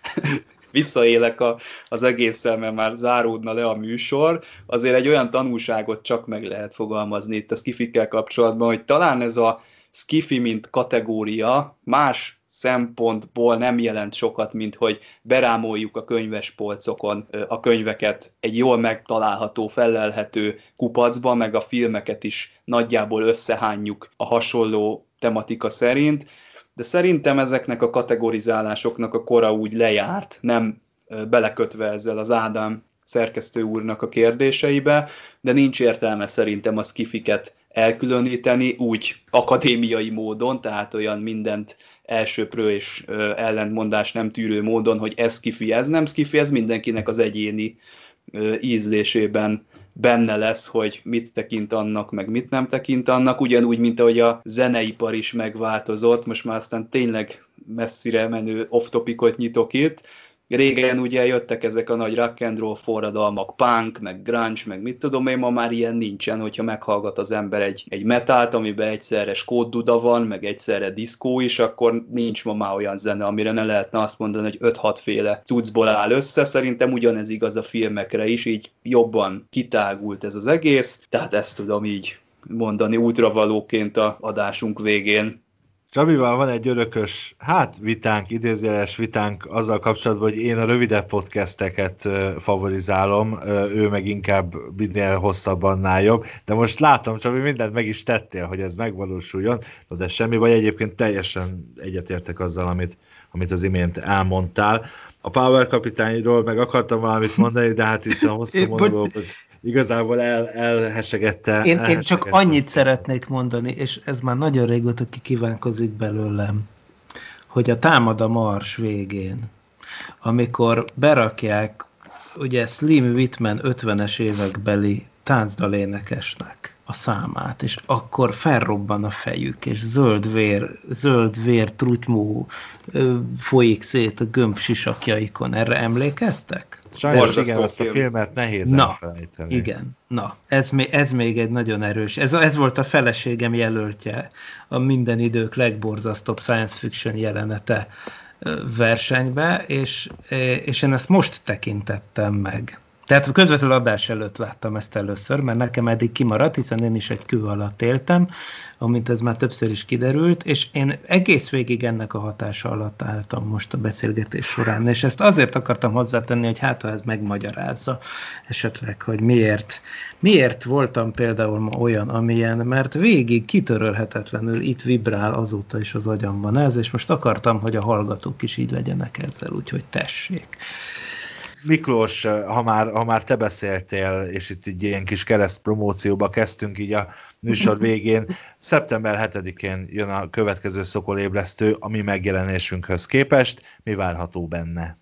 <laughs> visszaélek a, az egésszel, mert már záródna le a műsor, azért egy olyan tanulságot csak meg lehet fogalmazni itt a skifikkel kapcsolatban, hogy talán ez a skifi, mint kategória más szempontból nem jelent sokat, mint hogy berámoljuk a könyves polcokon a könyveket egy jól megtalálható, felelhető kupacba, meg a filmeket is nagyjából összehányjuk a hasonló tematika szerint, de szerintem ezeknek a kategorizálásoknak a kora úgy lejárt, nem belekötve ezzel az Ádám szerkesztő úrnak a kérdéseibe, de nincs értelme szerintem a skifiket elkülöníteni úgy akadémiai módon, tehát olyan mindent elsőprő és ellentmondás nem tűrő módon, hogy ez skifi, ez nem skifi, ez mindenkinek az egyéni ízlésében benne lesz, hogy mit tekint annak, meg mit nem tekint annak, ugyanúgy, mint ahogy a zeneipar is megváltozott, most már aztán tényleg messzire menő off-topicot nyitok itt, Régen ugye jöttek ezek a nagy rock and roll forradalmak, punk, meg grunge, meg mit tudom én, ma már ilyen nincsen, hogyha meghallgat az ember egy, egy metált, amiben egyszerre skódduda van, meg egyszerre diszkó is, akkor nincs ma már olyan zene, amire ne lehetne azt mondani, hogy 5-6 féle cuccból áll össze. Szerintem ugyanez igaz a filmekre is, így jobban kitágult ez az egész, tehát ezt tudom így mondani útravalóként a adásunk végén. Csabival van egy örökös, hát vitánk, idézőjeles vitánk azzal kapcsolatban, hogy én a rövidebb podcasteket favorizálom, ő meg inkább minél hosszabban annál jobb, de most látom, Csabi, mindent meg is tettél, hogy ez megvalósuljon, de semmi baj, egyébként teljesen egyetértek azzal, amit, amit az imént elmondtál. A Power kapitányról meg akartam valamit mondani, de hát itt a hosszú monológot igazából el, elhesegette. Én, én csak annyit szeretnék mondani, és ez már nagyon régóta kikívánkozik belőlem, hogy a támad a mars végén, amikor berakják ugye Slim Whitman 50-es évekbeli táncdalénekesnek a számát, és akkor felrobban a fejük, és zöld vér, zöld vér trutymú folyik szét a gömb sisakjaikon. Erre emlékeztek? Sajnos igen, ezt a filmet nehéz Na, elfelejteni. Igen, na, ez, még, ez még egy nagyon erős. Ez, ez volt a feleségem jelöltje a minden idők legborzasztóbb science fiction jelenete versenybe, és, és én ezt most tekintettem meg. Tehát közvetlenül adás előtt láttam ezt először, mert nekem eddig kimaradt, hiszen én is egy kő alatt éltem, amint ez már többször is kiderült, és én egész végig ennek a hatása alatt álltam most a beszélgetés során, és ezt azért akartam hozzátenni, hogy hát ha ez megmagyarázza esetleg, hogy miért, miért voltam például ma olyan, amilyen, mert végig kitörölhetetlenül itt vibrál azóta is az agyamban ez, és most akartam, hogy a hallgatók is így legyenek ezzel, úgyhogy tessék. Miklós, ha már, ha már te beszéltél, és itt egy ilyen kis kereszt promócióba kezdtünk így a műsor <laughs> végén, szeptember 7-én jön a következő szokolébresztő a mi megjelenésünkhöz képest. Mi várható benne?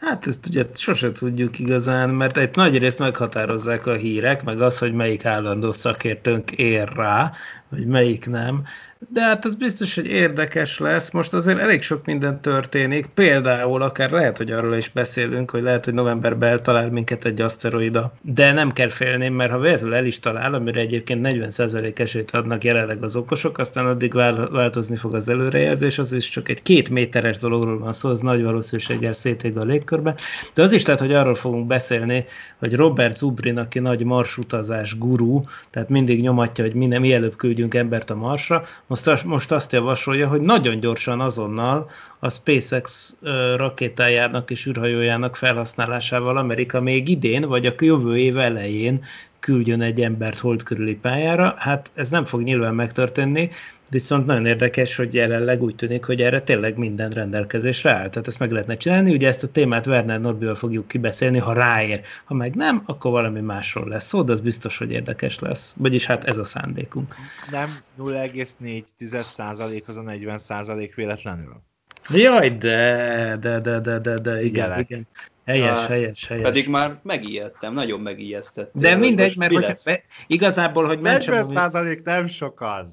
Hát ezt ugye sose tudjuk igazán, mert egy nagy részt meghatározzák a hírek, meg az, hogy melyik állandó szakértőnk ér rá, vagy melyik nem de hát az biztos, hogy érdekes lesz. Most azért elég sok minden történik. Például akár lehet, hogy arról is beszélünk, hogy lehet, hogy novemberben eltalál minket egy aszteroida. De nem kell félni, mert ha véletlenül el is talál, amire egyébként 40% esélyt adnak jelenleg az okosok, aztán addig változni fog az előrejelzés, az is csak egy két méteres dologról van szó, az nagy valószínűséggel szétég a légkörbe. De az is lehet, hogy arról fogunk beszélni, hogy Robert Zubrin, aki nagy marsutazás gurú, tehát mindig nyomatja, hogy mi mielőbb küldjünk embert a marsra, most, most azt javasolja, hogy nagyon gyorsan azonnal a SpaceX rakétájának és űrhajójának felhasználásával Amerika még idén, vagy a jövő év elején küldjön egy embert hold körüli pályára. Hát ez nem fog nyilván megtörténni, viszont nagyon érdekes, hogy jelenleg úgy tűnik, hogy erre tényleg minden rendelkezésre áll. Tehát ezt meg lehetne csinálni. Ugye ezt a témát Werner Norbival fogjuk kibeszélni, ha ráér. Ha meg nem, akkor valami másról lesz szó, de az biztos, hogy érdekes lesz. Vagyis hát ez a szándékunk. Nem 0,4% az a 40% véletlenül? Jaj, de, de, de, de, de, de igen, Jelek. igen. Helyes, ja, helyes, helyes. Pedig már megijedtem, nagyon megijesztettem. De mindegy, mert hogy be, igazából, hogy 40 százalék nem sok az.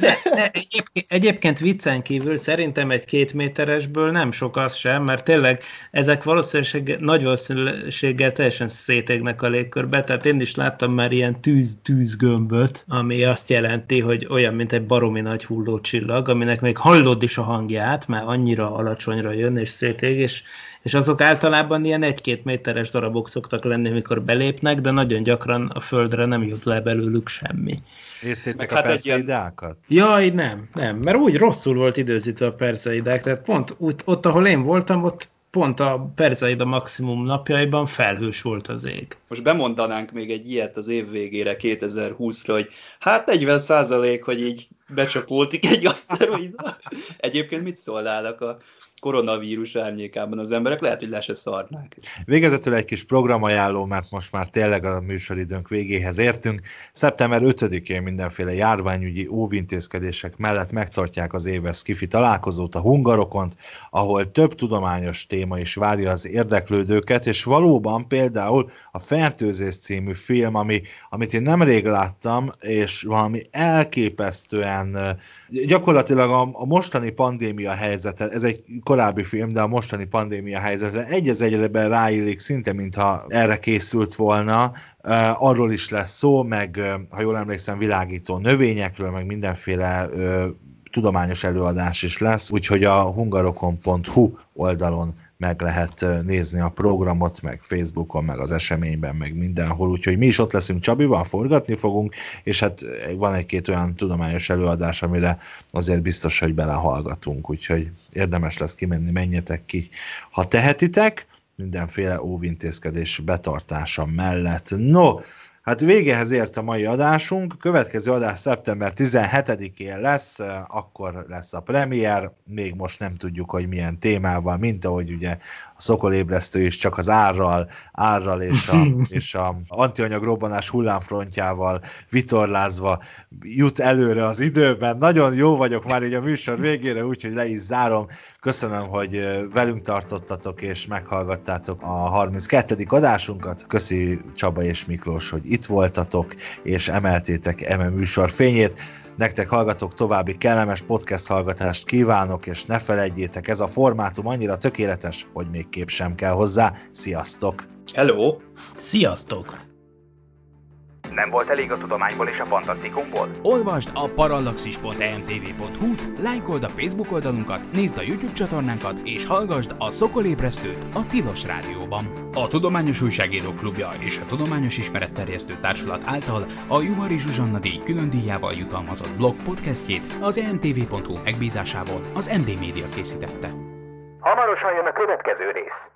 De, de egyébként, egyébként viccen kívül szerintem egy két méteresből nem sok az sem, mert tényleg ezek valószínűleg nagy valószínűséggel teljesen szétégnek a légkörbe, tehát én is láttam már ilyen tűz, tűzgömböt, ami azt jelenti, hogy olyan, mint egy baromi nagy hullócsillag, aminek még hallod is a hangját, mert annyira alacsonyra jön és szétég, és és azok általában ilyen egy-két méteres darabok szoktak lenni, mikor belépnek, de nagyon gyakran a földre nem jut le belőlük semmi. Néztétek hát a perszeidákat? Ilyen... Jaj, nem, nem, mert úgy rosszul volt időzítve a perceidák, tehát pont ott, ott, ahol én voltam, ott pont a Perzeid a maximum napjaiban felhős volt az ég. Most bemondanánk még egy ilyet az év végére, 2020-ra, hogy hát 40 százalék, hogy így becsapoltik egy aszteroida. <laughs> Egyébként mit szólnának a koronavírus árnyékában az emberek, lehet, hogy le se szarnák. Végezetül egy kis programajánló, mert most már tényleg a műsoridőnk végéhez értünk. Szeptember 5-én mindenféle járványügyi óvintézkedések mellett megtartják az éves kifi találkozót a Hungarokont, ahol több tudományos téma is várja az érdeklődőket, és valóban például a Fertőzés című film, ami, amit én nemrég láttam, és valami elképesztően gyakorlatilag a, a mostani pandémia helyzete, ez egy korábbi film, de a mostani pandémia helyzetre egy az egyben ráillik, szinte mintha erre készült volna, arról is lesz szó, meg ha jól emlékszem, világító növényekről, meg mindenféle tudományos előadás is lesz, úgyhogy a hungarokon.hu oldalon meg lehet nézni a programot, meg Facebookon, meg az eseményben, meg mindenhol, úgyhogy mi is ott leszünk Csabival, forgatni fogunk, és hát van egy-két olyan tudományos előadás, amire azért biztos, hogy belehallgatunk, úgyhogy érdemes lesz kimenni, menjetek ki, ha tehetitek, mindenféle óvintézkedés betartása mellett. No, Hát végehez ért a mai adásunk, következő adás szeptember 17-én lesz, akkor lesz a premier, még most nem tudjuk, hogy milyen témával, mint ahogy ugye a szokolébresztő is csak az árral, árral és a, <laughs> és a antianyag robbanás hullámfrontjával vitorlázva jut előre az időben. Nagyon jó vagyok már így a műsor végére, úgyhogy le is zárom. Köszönöm, hogy velünk tartottatok és meghallgattátok a 32. adásunkat. Köszi Csaba és Miklós, hogy itt voltatok, és emeltétek eme műsor fényét. Nektek hallgatok további kellemes podcast hallgatást kívánok, és ne felejtjétek, ez a formátum annyira tökéletes, hogy még kép sem kell hozzá. Sziasztok! Hello! Sziasztok! Nem volt elég a tudományból és a fantasztikumból? Olvasd a parallaxis.emtv.hu-t, lájkold a Facebook oldalunkat, nézd a YouTube csatornánkat, és hallgassd a Szokolébresztőt a Tilos Rádióban. A Tudományos Újságírók Klubja és a Tudományos Ismeretterjesztő Társulat által a Juhari Zsuzsanna díj külön díjával jutalmazott blog podcastjét az emtv.hu megbízásából az MD Media készítette. Hamarosan jön a következő rész.